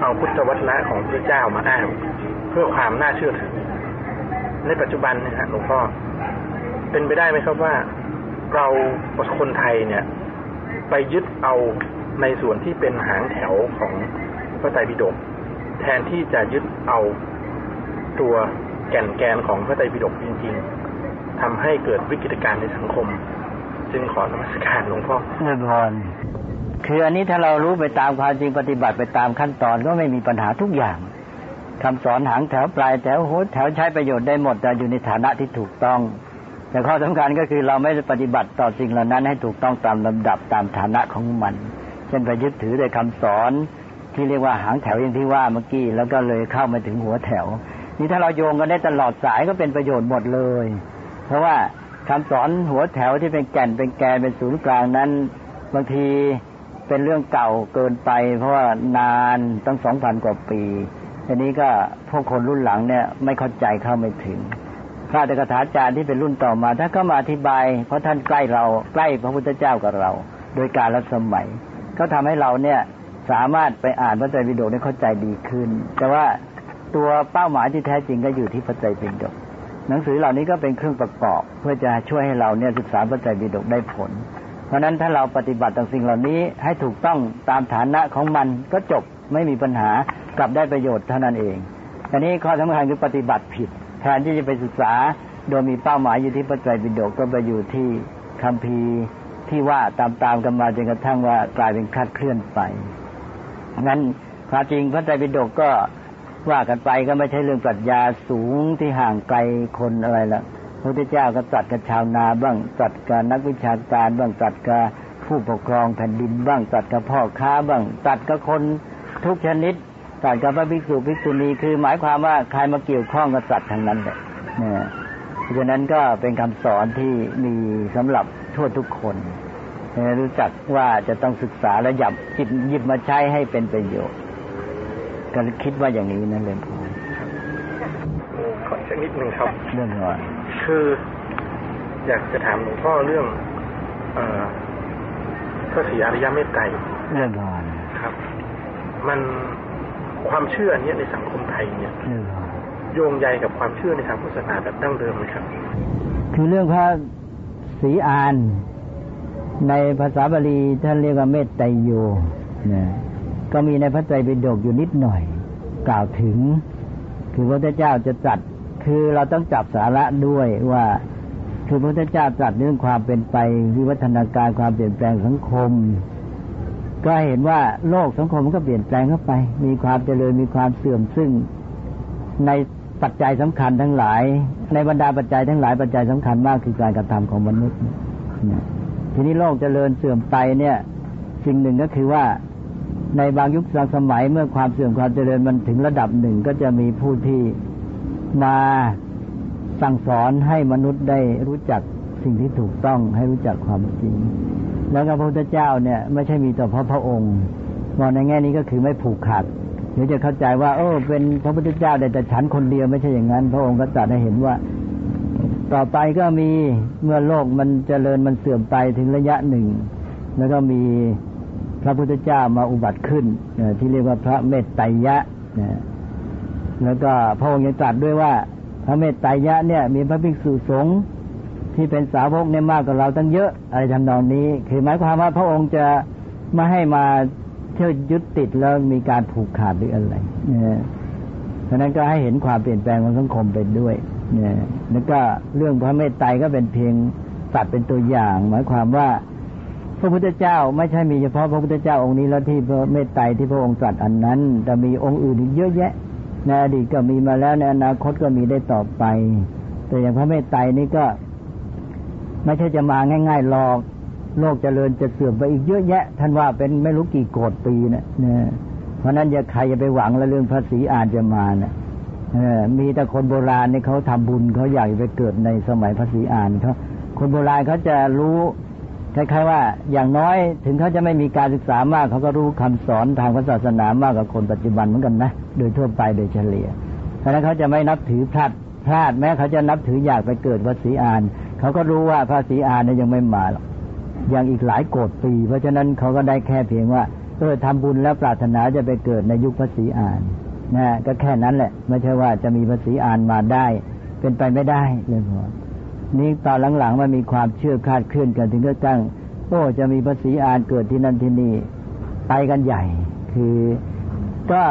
เอาพุทธวัฒนะของพระเจ้ามาอ้างเพื่อความน่าเชื่อถือ ในปัจจุบันนะฮะหลวงพ่อเป็นไปได้ไหมครับว่า เราคนไทยเนี่ย ไปยึดเอาในส่วนที่เป็นหางแถวของพระไตรปิฎกแทนที่จะยึดเอาตัวแก่นแกนของพระไตรปิฎกจริงๆ ทำให้เกิดวิกฤตการณ์ในสังคม จึงขอนมัสการหลวงพ่อเงินพรคืออันนี้ถ้าเรารู้ไปตามความจริงปฏิบัติไปตามขั้นตอนก็ไม่มีปัญหาทุกอย่างคำสอนหางแถวปลายแถวโหแถวใช้ประโยชน์ได้หมดแต่อยู่ในฐานะที่ถูกต้อง แต่ข้อสำคัญก็คือเราไม่ปฏิบัติต่อสิ่งเหล่านั้นให้ถูกต้องตามลำดับตามฐานะของมัน เช่นไปยึดถือในคำสอนที่เรียกว่าหางแถวอย่างที่ว่าเมื่อกี้แล้วก็เลยเข้ามาถึงหัวแถว นี่ถ้าเราโยงกันได้ตลอดสายก็เป็นประโยชน์หมดเลย เพราะว่าคำสอนหัวแถวที่เป็นแก่นเป็นแกนเป็นศูนย์กลางนั้น บางทีเป็นเรื่องเก่าเกินไป เพราะว่านานตั้งสองพันกว่าปีทีนี้ก็พวกคนรุ่นหลังเนี่ย ไม่เข้าใจเข้าไม่ถึงพระเอกถาจารย์ที่เป็นรุ่นต่อมาถ้าก็มาอธิบาย เพราะท่านใกล้เราใกล้พระพุทธเจ้ากับเรา โดยการละสมัยก็ทำให้เราเนี่ยสามารถไปอ่านพระไตรปิฎกได้เข้าใจดีขึ้น แต่ว่าตัวเป้าหมายที่แท้จริงก็อยู่ที่พระไตรปิฎก หนังสือเหล่านี้ก็เป็นเครื่องประกอบ เพื่อจะช่วยให้เราเนี่ยศึกษาพระไตรปิฎกได้ผล เพราะนั้นถ้าเราปฏิบัติต่างสิ่งเหล่านี้ให้ถูกต้องตามฐานะของมันก็จบไม่มีปัญหากลับได้ประโยชน์เท่านั้นเองอันนี้ข้อสำคัญคือปฏิบัติผิดแทนที่จะไปศึกษาโดยมีเป้าหมายอยู่ที่พระไตรปิฎกก็ไปอยู่ที่คัมภีร์ที่ว่าตามๆกันมาจนกระทั่งว่ากลายเป็นคาดเคลื่อนไปงั้นความจริงพระไตรปิฎกก็ ว่ากันไปก็ไม่ใช่เรื่องปรัชญาสูงที่ห่างไกลคนอะไรละพระพุทธเจ้าก็ตรัสกับชาวนาบ้างตรัสกับนักวิชาการบ้างตรัสกับผู้ปกครองแผ่นดินบ้างตรัสกับพ่อค้าบ้างตรัสกับคนทุกชนิดสัตว์กับพระภิกษุภิกษุณีคือหมายความว่าใครมาเกี่ยวข้องกับสัตว์ทั้งนั้นเลยเนี่ยเพราะฉะนั้นก็เป็นคำสอนที่มีสำหรับทั่วทุกคนรู้จักว่าจะต้องศึกษาและหยับจิบหยิบมาใช้ให้เป็นประโยชน์ ก็คิดว่าอย่างนี้นั่นเลยพอขอสักนิดหนึ่งครับ เรื่องอะไรคืออยากจะถามหลวงพ่อเรื่องเอพระศรีอริยเมตไตรเรื่องอะไรครับ มันความเชื่ออันนี้ในสังคมไทยเนี่ยโยงใยกับความเชื่อในทางพุทธศาสนาแบบดั้งเดิมไหมครับ คือเรื่องพระศรีอาน ในภาษาบาลีท่านเรียกว่าเมตไตรโยนะ ก็มีในพระไตรปิฎกอยู่นิดหน่อย กล่าวถึง คือพระเจ้าจะจัดคือเราต้องจับสาระด้วยว่า คือพระเจ้าจัดเรื่องความเป็นไปวิวัฒนาการความเปลี่ยนแปลงสังคม ก็เห็นว่าโลกสังคมมันก็เปลี่ยนแปลงเข้าไป มีความเจริญมีความเสื่อมซึ่งในปัจจัยสำคัญทั้งหลาย ในบรรดาปัจจัยทั้งหลายปัจจัยสำคัญมากคือการกระทำของมนุษย์ทีนี้โลกเจริญเสื่อมไปเนี่ย สิ่งหนึ่งก็คือว่า ในบางยุคบางสมัยเมื่อความเสื่อมความเจริญมันถึงระดับหนึ่งก็จะมีผู้ที่มาสั่งสอนให้มนุษย์ได้รู้จักสิ่งที่ถูกต้องให้รู้จักความจริง แล้วพระพุทธเจ้าเนี่ย ไม่ใช่มีแต่พระพระองค์มองในแง่นี้ก็คือไม่ผูกขาดเดี๋ยวจะเข้าใจว่าเออเป็นพระพุทธเจ้าแต่ฉันคนเดียวไม่ใช่อย่างนั้น พระองค์ก็ตรัสให้เห็นว่า ต่อไปก็มีเมื่อโลกมันเจริญมันเสื่อมไปถึงระยะหนึ่ง แล้วก็มี พระพุทธเจ้ามาอุบัติขึ้นที่เรียกว่าพระเมตไตรยะแล้วก็พระองค์ยังตรัสด้วยว่า พระเมตไตรยะเนี่ย มีพระภิกษุสงฆ์ที่เป็นสาวกเนี่ยมากกว่าเราตั้งเยอะอะไรทำนองนี้ คือหมายความว่าพระองค์จะไม่ให้มาเที่ยวยึดติดแล้วมีการผูกขาดหรืออะไรเนี่ยเพราะนั้นก็ให้เห็นความเปลี่ยนแปลงของสังคมไปด้วยเนี่ยแล้วก็เรื่องพระเมตไตรก็เป็นเพียงตัดเป็นตัวอย่าง หมายความว่า พระพุทธเจ้าไม่ใช่มีเฉพาะพระพุทธเจ้าองค์นี้แล้วที่พระเมตไตรที่พระองค์ตรัสอันนั้น แต่มีองค์อื่นอีกเยอะแยะในอดีตก็มีมาแล้วในอนาคตก็มีได้ต่อไป แต่อย่างพระเมตไตรนี่ก็ ไม่ใช่จะมาง่ายๆหรอกโลกจเจริญจะเสื่อมไปอีกเยอะแยะ ท่านว่าเป็นไม่รู้กี่โกดปีนะเนี่ยเพราะนั้นอย่าใครอย่าไปหวังแล้วเรื่องพระศรีอานจะมาเนะ่ยมีแต่คนโบราณเนี่ยเขาทำบุญเขาอยากไปเกิดในสมัยพระศรีอานเขาคนโบราณเขาจะรู้ คล้ายๆว่าอย่างน้อยถึงเขาจะไม่มีการศึกษามากเขาก็รู้คำสอนทางศาสนามากกว่าคนปัจจุบันเหมือนกันนะโดยทั่วไปโดยเฉลี่ยเพราะนั้นเขาจะไม่นับถือพลาดพลาดแม้เขาจะนับถืออยากไปเกิดพระศรีอานเขาก็รู้ว่าพระศรีอานเนี่ยยังไม่มาหรอกยังอีกหลายโกดปี เพราะฉะนั้นเขาก็ได้แค่เพียงว่าเออทำบุญแล้วปรารถนาจะไปเกิดในยุคพระศรีอานนะก็แค่นั้นแหละ ไม่ใช่ว่าจะมีพระศรีอานมาได้ เป็นไปไม่ได้เลยพอ นี่ตอนหลังๆมันมีความเชื่อคาดเคลื่อนกันถึงก็ตั้งโอ้จะมีภาษีอานเกิดที่นั่นที่นี่ไปกันใหญ่ คือก็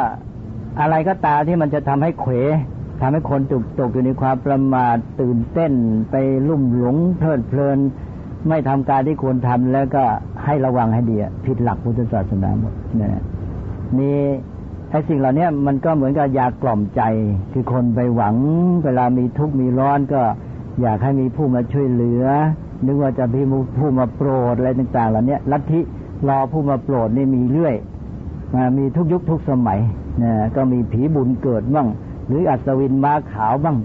อะไรก็ตามที่มันจะทำให้เขวทำให้คนตกตกอยู่ในความประมาทตื่นเต้นไปลุ่มหลงเพลิดเพลิน ไม่ทำการที่ควรทำแล้วก็ให้ระวังให้ดีผิดหลักพุทธศาสนาหมดนี่นี่ไอ้สิ่งเหล่านี้มันก็เหมือนกับยากล่อมใจ คือคนไปหวัง เวลามีทุกข์มีร้อนก็ อยากให้มีผู้มาช่วยเหลือ นึกว่าจะมีผู้มาโปรดอะไรต่างๆเหล่านี้ลัทธิรอผู้มาโปรดนี่มีเรื่อยม,มีทุกยุคทุกสมัยนะก็มีผีบุญเกิดบ้างหรืออัศวินม้าขาวบ้าง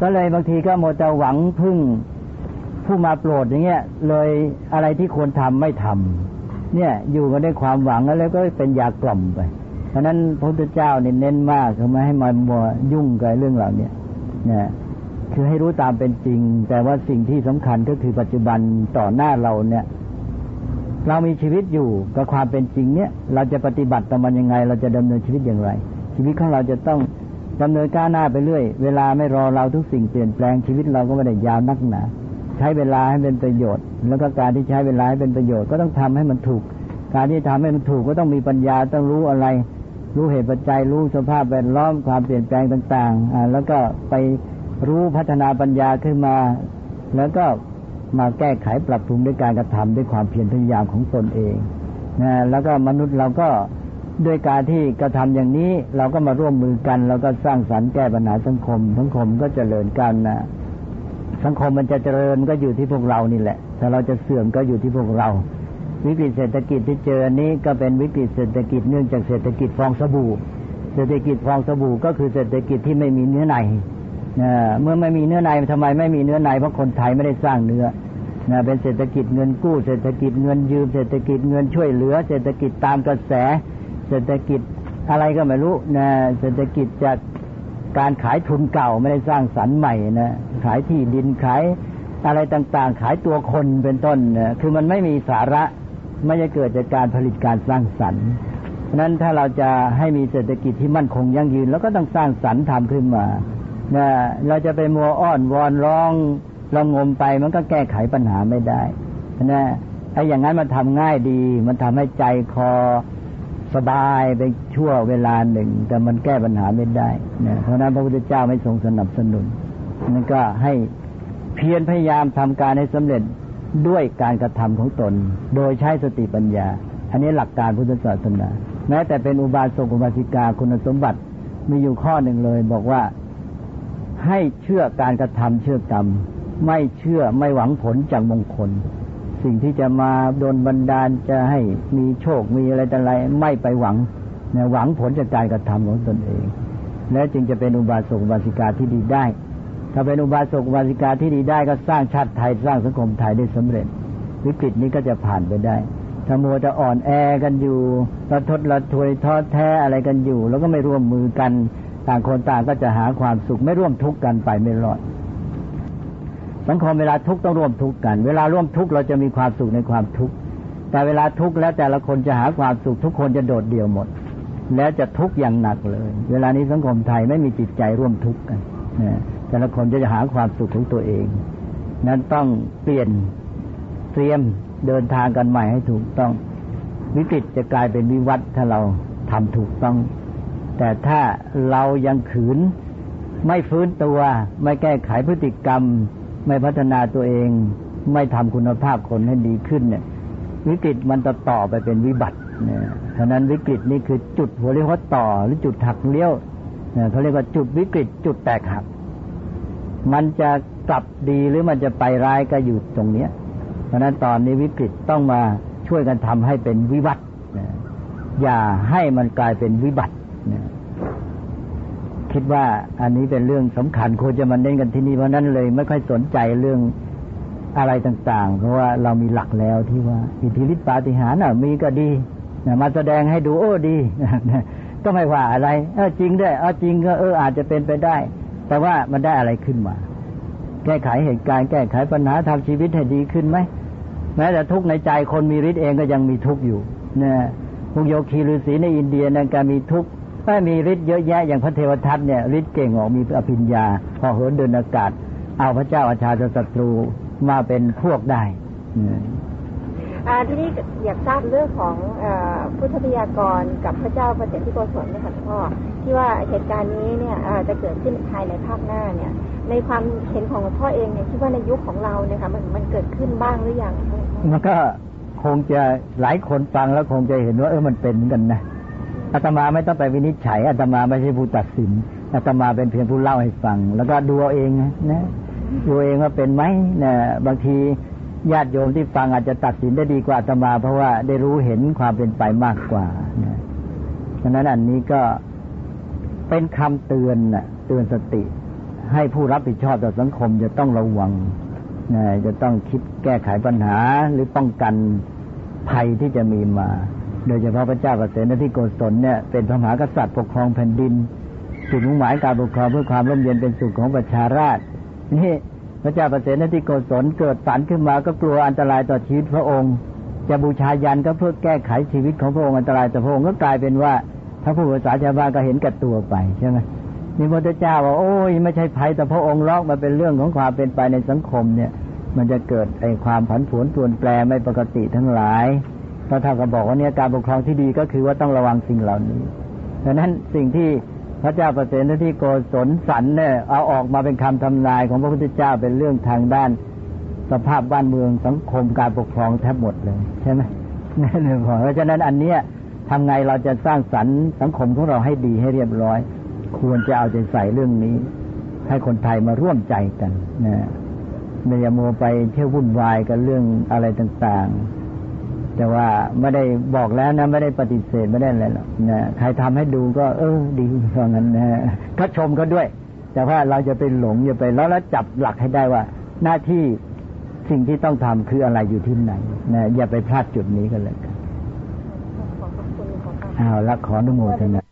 ก็เลยบางทีก็โมจะหวังพึ่งผู้มาโปรดอย่างเงี้ย เลยอะไรที่ควรทำไม่ทำเนี่ยอยู่กันด้วยความหวังแล้วก็เป็นยากล่อมไปเพราะนั้นพระพุทธเจ้าเน้นมากคือไม่ให้มามัวยุ่งกับเรื่องเหล่านี้นี่ คือให้รู้ตามเป็นจริง แต่ว่าสิ่งที่สำคัญก็คือปัจจุบันต่อหน้าเราเนี่ย เรามีชีวิตอยู่กับความเป็นจริงเนี่ยเราจะปฏิบัติต่อมันยังไง เราจะดำเนินชีวิตอย่างไร ชีวิตของเราจะต้องดำเนินก้าวหน้าไปเรื่อย เวลาไม่รอเราทุกสิ่งเปลี่ยนแปลงชีวิตเราก็ไม่ได้ยาวนักหนาใช้เวลาให้เป็นประโยชน์ แล้วก็การที่ใช้เวลาให้เป็นประโยชน์ก็ต้องทำให้มันถูก การที่ทำให้มันถูกก็ต้องมีปัญญาต้องรู้อะไร รู้เหตุปัจจัยรู้สภาพแวดล้อมความเปลี่ยนแปลงต่างๆอ่าแล้วก็ไป รู้พัฒนาปัญญาขึ้นมา แล้วก็มาแก้ไขปรับปรุงด้วยการกระทำด้วยความเพียรพยายามของตนเองนะแล้วก็มนุษย์เราก็ด้วยการที่กระทำอย่างนี้เราก็มาร่วมมือกันเราก็สร้างสรรค์แก้ปัญหาสังคม สังคมก็เจริญกันนะสังคมมันจะเจริญก็อยู่ที่พวกเรานี่แหละถ้าเราจะเสื่อมก็อยู่ที่พวกเรา วิกฤตเศรษฐกิจที่เจอนี้ก็เป็นวิกฤตเศรษฐกิจเนื่องจากเศรษฐกิจฟองสบู่ เศรษฐกิจฟองสบู่ก็คือเศรษฐกิจที่ไม่มีเนื้อใน เมื่อไม่มีเนื้อในทำไมไม่มีเนื้อในเพราะคนไทยไม่ได้สร้างเนื้อเป็นเศรษฐกิจเงินกู้ เศรษฐกิจเงินยืม เศรษฐกิจเงินช่วยเหลือ เศรษฐกิจตามกระแส เศรษฐกิจอะไรก็ไม่รู้นะเศรษฐกิจจากการขายทุนเก่าไม่ได้สร้างสรรค์ใหม่นะขายที่ดินขายอะไรต่างๆ ขายตัวคนเป็นต้นนะคือมันไม่มีสาระไม่จะเกิดจากการผลิตการสร้างสรรค์นั้นถ้าเราจะให้มีเศรษฐกิจที่มั่นคงยั่งยืน แล้วก็ต้องสร้างสรรค์ทำขึ้นมา นะเราจะไปมัวอ้อนวอนร้องเรางมไป มันก็แก้ไขปัญหาไม่ได้นะไอ้อย่างนั้นมันทำง่ายดี มันทำให้ใจคอสบายไปชั่วเวลาหนึ่ง แต่มันแก้ปัญหาไม่ได้นะเพราะนั้นพระพุทธเจ้าไม่ทรงสนับสนุนนั่นก็ให้เพียรพยายามทำการให้สำเร็จด้วยการกระทำของตน โดยใช้สติปัญญา อันนี้หลักการพุทธศาสนา แม้แต่เป็นอุบาสกอุบาสิกาคุณสมบัติมีอยู่ข้อหนึ่งเลย บอกว่า ให้เชื่อการกระทำเชื่อกรรม ไม่เชื่อไม่หวังผลจากมงคล สิ่งที่จะมาโดนบันดาลจะให้มีโชคมีอะไรแต่อะไรไม่ไปหวังนะหวังผลจากการกระทำของตนเอง และจึงจะเป็นอุบาสกอุบาสิกาที่ดีได้ ถ้าเป็นอุบาสกอุบาสิกาที่ดีได้ก็สร้างชาติไทยสร้างสังคมไทยได้สำเร็จ วิกฤตนี้ก็จะผ่านไปได้ถ้ามัวจะอ่อนแอกันอยู่ระทดระทวยท้อแท้อะไรกันอยู่ แล้วก็ไม่ร่วมมือกัน ต่างคนต่างก็จะหาความสุขไม่ร่วมทุกข์กันไปไม่รอด สังคมเวลาทุกข์ต้องร่วมทุกข์กัน เวลาร่วมทุกข์เราจะมีความสุขในความทุกข์ แต่เวลาทุกข์แล้วแต่ละคนจะหาความสุขทุกคนจะโดดเดี่ยวหมด แล้วจะทุกข์อย่างหนักเลย เวลานี้สังคมไทยไม่มีจิตใจร่วมทุกข์กันนะแต่ละคนจะหาความสุขของตัวเอง นั้นต้องเปลี่ยนเตรียมเดินทางกันใหม่ให้ถูกต้อง วิกฤตจะกลายเป็นวิวัฒถ้าเราทำถูกต้อง แต่ถ้าเรายังขืน ไม่ฟื้นตัว ไม่แก้ไขพฤติกรรม ไม่พัฒนาตัวเอง ไม่ทำคุณภาพคนให้ดีขึ้นเนี่ย วิกฤตมันจะต่อไปเป็นวิบัติเนี่ยฉะนั้นวิกฤตนี้คือจุดหัวเรียกว่าต่อหรือจุดหักเลี้ยวเขาเรียกว่าจุดวิกฤตจุดแตกหัก มันจะกลับดีหรือมันจะไปร้ายก็อยู่ตรงเนี้ย เพราะนั้นตอนนี้วิกฤตต้องมาช่วยกันทำให้เป็นวิบัติอย่าให้มันกลายเป็นวิบัติ คิดว่าอันนี้เป็นเรื่องสำคัญควรจะมาเน้นกันที่นี่เพราะนั้นเลย ไม่ค่อยสนใจเรื่องอะไรต่าง ๆ เพราะว่าเรามีหลักแล้วที่ว่า อิทธิฤทธิปาฏิหาริย์มีก็ดีมาแสดงให้ดูโอ้ดีก็ไม่ว่าอะไร เออจริงด้วยเออจริงก็เอออาจจะเป็นไปได้ แต่ว่ามันได้อะไรขึ้นมา แก้ไขเหตุการณ์แก้ไขปัญหาทำชีวิตให้ดีขึ้นไหมแม้แต่ทุกในใจคนมีฤทธิ์เองก็ยังมีทุกข์อยู่นะพวกโยคีฤาษีในอินเดียนั่นก็มีทุกข์ ถ้ามีฤทธิ์เยอะแยะอย่างพระเทวทัตเนี่ยฤทธิ์เก่งออกมีอภิญญา พอเหินเดินอากาศ เอาพระเจ้าอาชาศัตรูมาเป็นพวกได้ทีนี้อยากทราบเรื่องของอพุทธพยากรกับพระเจ้าประเสริฐที่โกศลนะคะพ่อที่ว่าเหตุการณ์นี้เนี่ยจะเกิดขึ้นภายในภาคหน้าเนี่ย ในความเห็นของพ่อเองเนี่ยคิดว่าในยุคของเราเนี่ยค่ะมันมันเกิดขึ้นบ้างหรือยังมันก็คงจะหลายคนฟังแล้วคงจะเห็นว่าเออมันเป็นกันนะ อาตมาไม่ต้องไปวินิจฉัยอาตมาไม่ใช่ผู้ตัดสินอาตมาเป็นเพียงผู้เล่าให้ฟัง แล้วก็ดูเอาเองนะดูเองว่าเป็นไหมนะบางทีญาติโยมที่ฟังอาจจะตัดสินได้ดีกว่าอาตมา เพราะว่าได้รู้เห็นความเป็นไปมากกว่านะฉะนั้นอันนี้ก็เป็นคำเตือนนะเตือนสติ ให้ผู้รับผิดชอบต่อสังคมจะต้องระวังนะจะต้องคิดแก้ไขปัญหาหรือป้องกันภัยที่จะมีมา โดยเฉพาะพระเจ้าเกษตรที่โกศลเนี่ยเป็นพระมหากษัตริย์ปกครองแผ่นดินจุดมุ่งหมายการปกครองเพื่อความร่มเย็นเป็นสุขของประชาราษฎร์นี่พระเจ้าประเสริฐที่โกศลเกิดฝันขึ้นมาก็กลัวอันตรายต่อชีวิตพระองค์ จะบูชายันก็เพื่อแก้ไขชีวิตของพระองค์อันตรายต่อพระองค์ก็กลายเป็นว่าถ้าผู้ภาษาชาวบ้านก็เห็นกับตัวไปใช่ไหมนี่พระเจ้าว่าโอ้ยไม่ใช่ภัยแต่พระองค์ลอกมาเป็นเรื่องของความเป็นไปในสังคมเนี่ย มันจะเกิดไอ้ความผันผวนปรวนแปรไม่ปกติทั้งหลาย พระท่านก็บอกว่าเนี่ยการปกครองที่ดีก็คือว่าต้องระวังสิ่งเหล่านี้ดังนั้นสิ่งที่พระเจ้าประเสริฐที่โกศลสันเนี่ยเอาออกมาเป็นคำทำนายของพระพุทธเจ้าเป็นเรื่องทางด้าน สภาพบ้านเมืองสังคมการปกครองแทบหมดเลยใช่ไหมนั่นเองเพราะฉะนั้นอันเนี้ยทำไงเราจะสร้างสรรค์สังคมของเราให้ดีให้เรียบร้อย ควรจะเอาใจใส่เรื่องนี้ ให้คนไทยมาร่วมใจกันนะไม่อย่ามัวไปเที่ยววุ่นวายกับเรื่องอะไรต่าง แต่ว่าไม่ได้บอกแล้วนะไม่ได้ปฏิเสธไม่ได้อะไรหรอกนะใครทำให้ดูก็ เออ ดีเพราะงั้นนะก็ชมเขาด้วย แต่ว่าเราจะไปหลงอย่าไปแล้วแล้วจับหลักให้ได้ว่า หน้าที่สิ่งที่ต้องทำคืออะไรอยู่ที่ไหนนะอย่าไปพลาดจุดนี้กันเลยกันขอบคุณขอบคุณเอาละขออนุโมทนา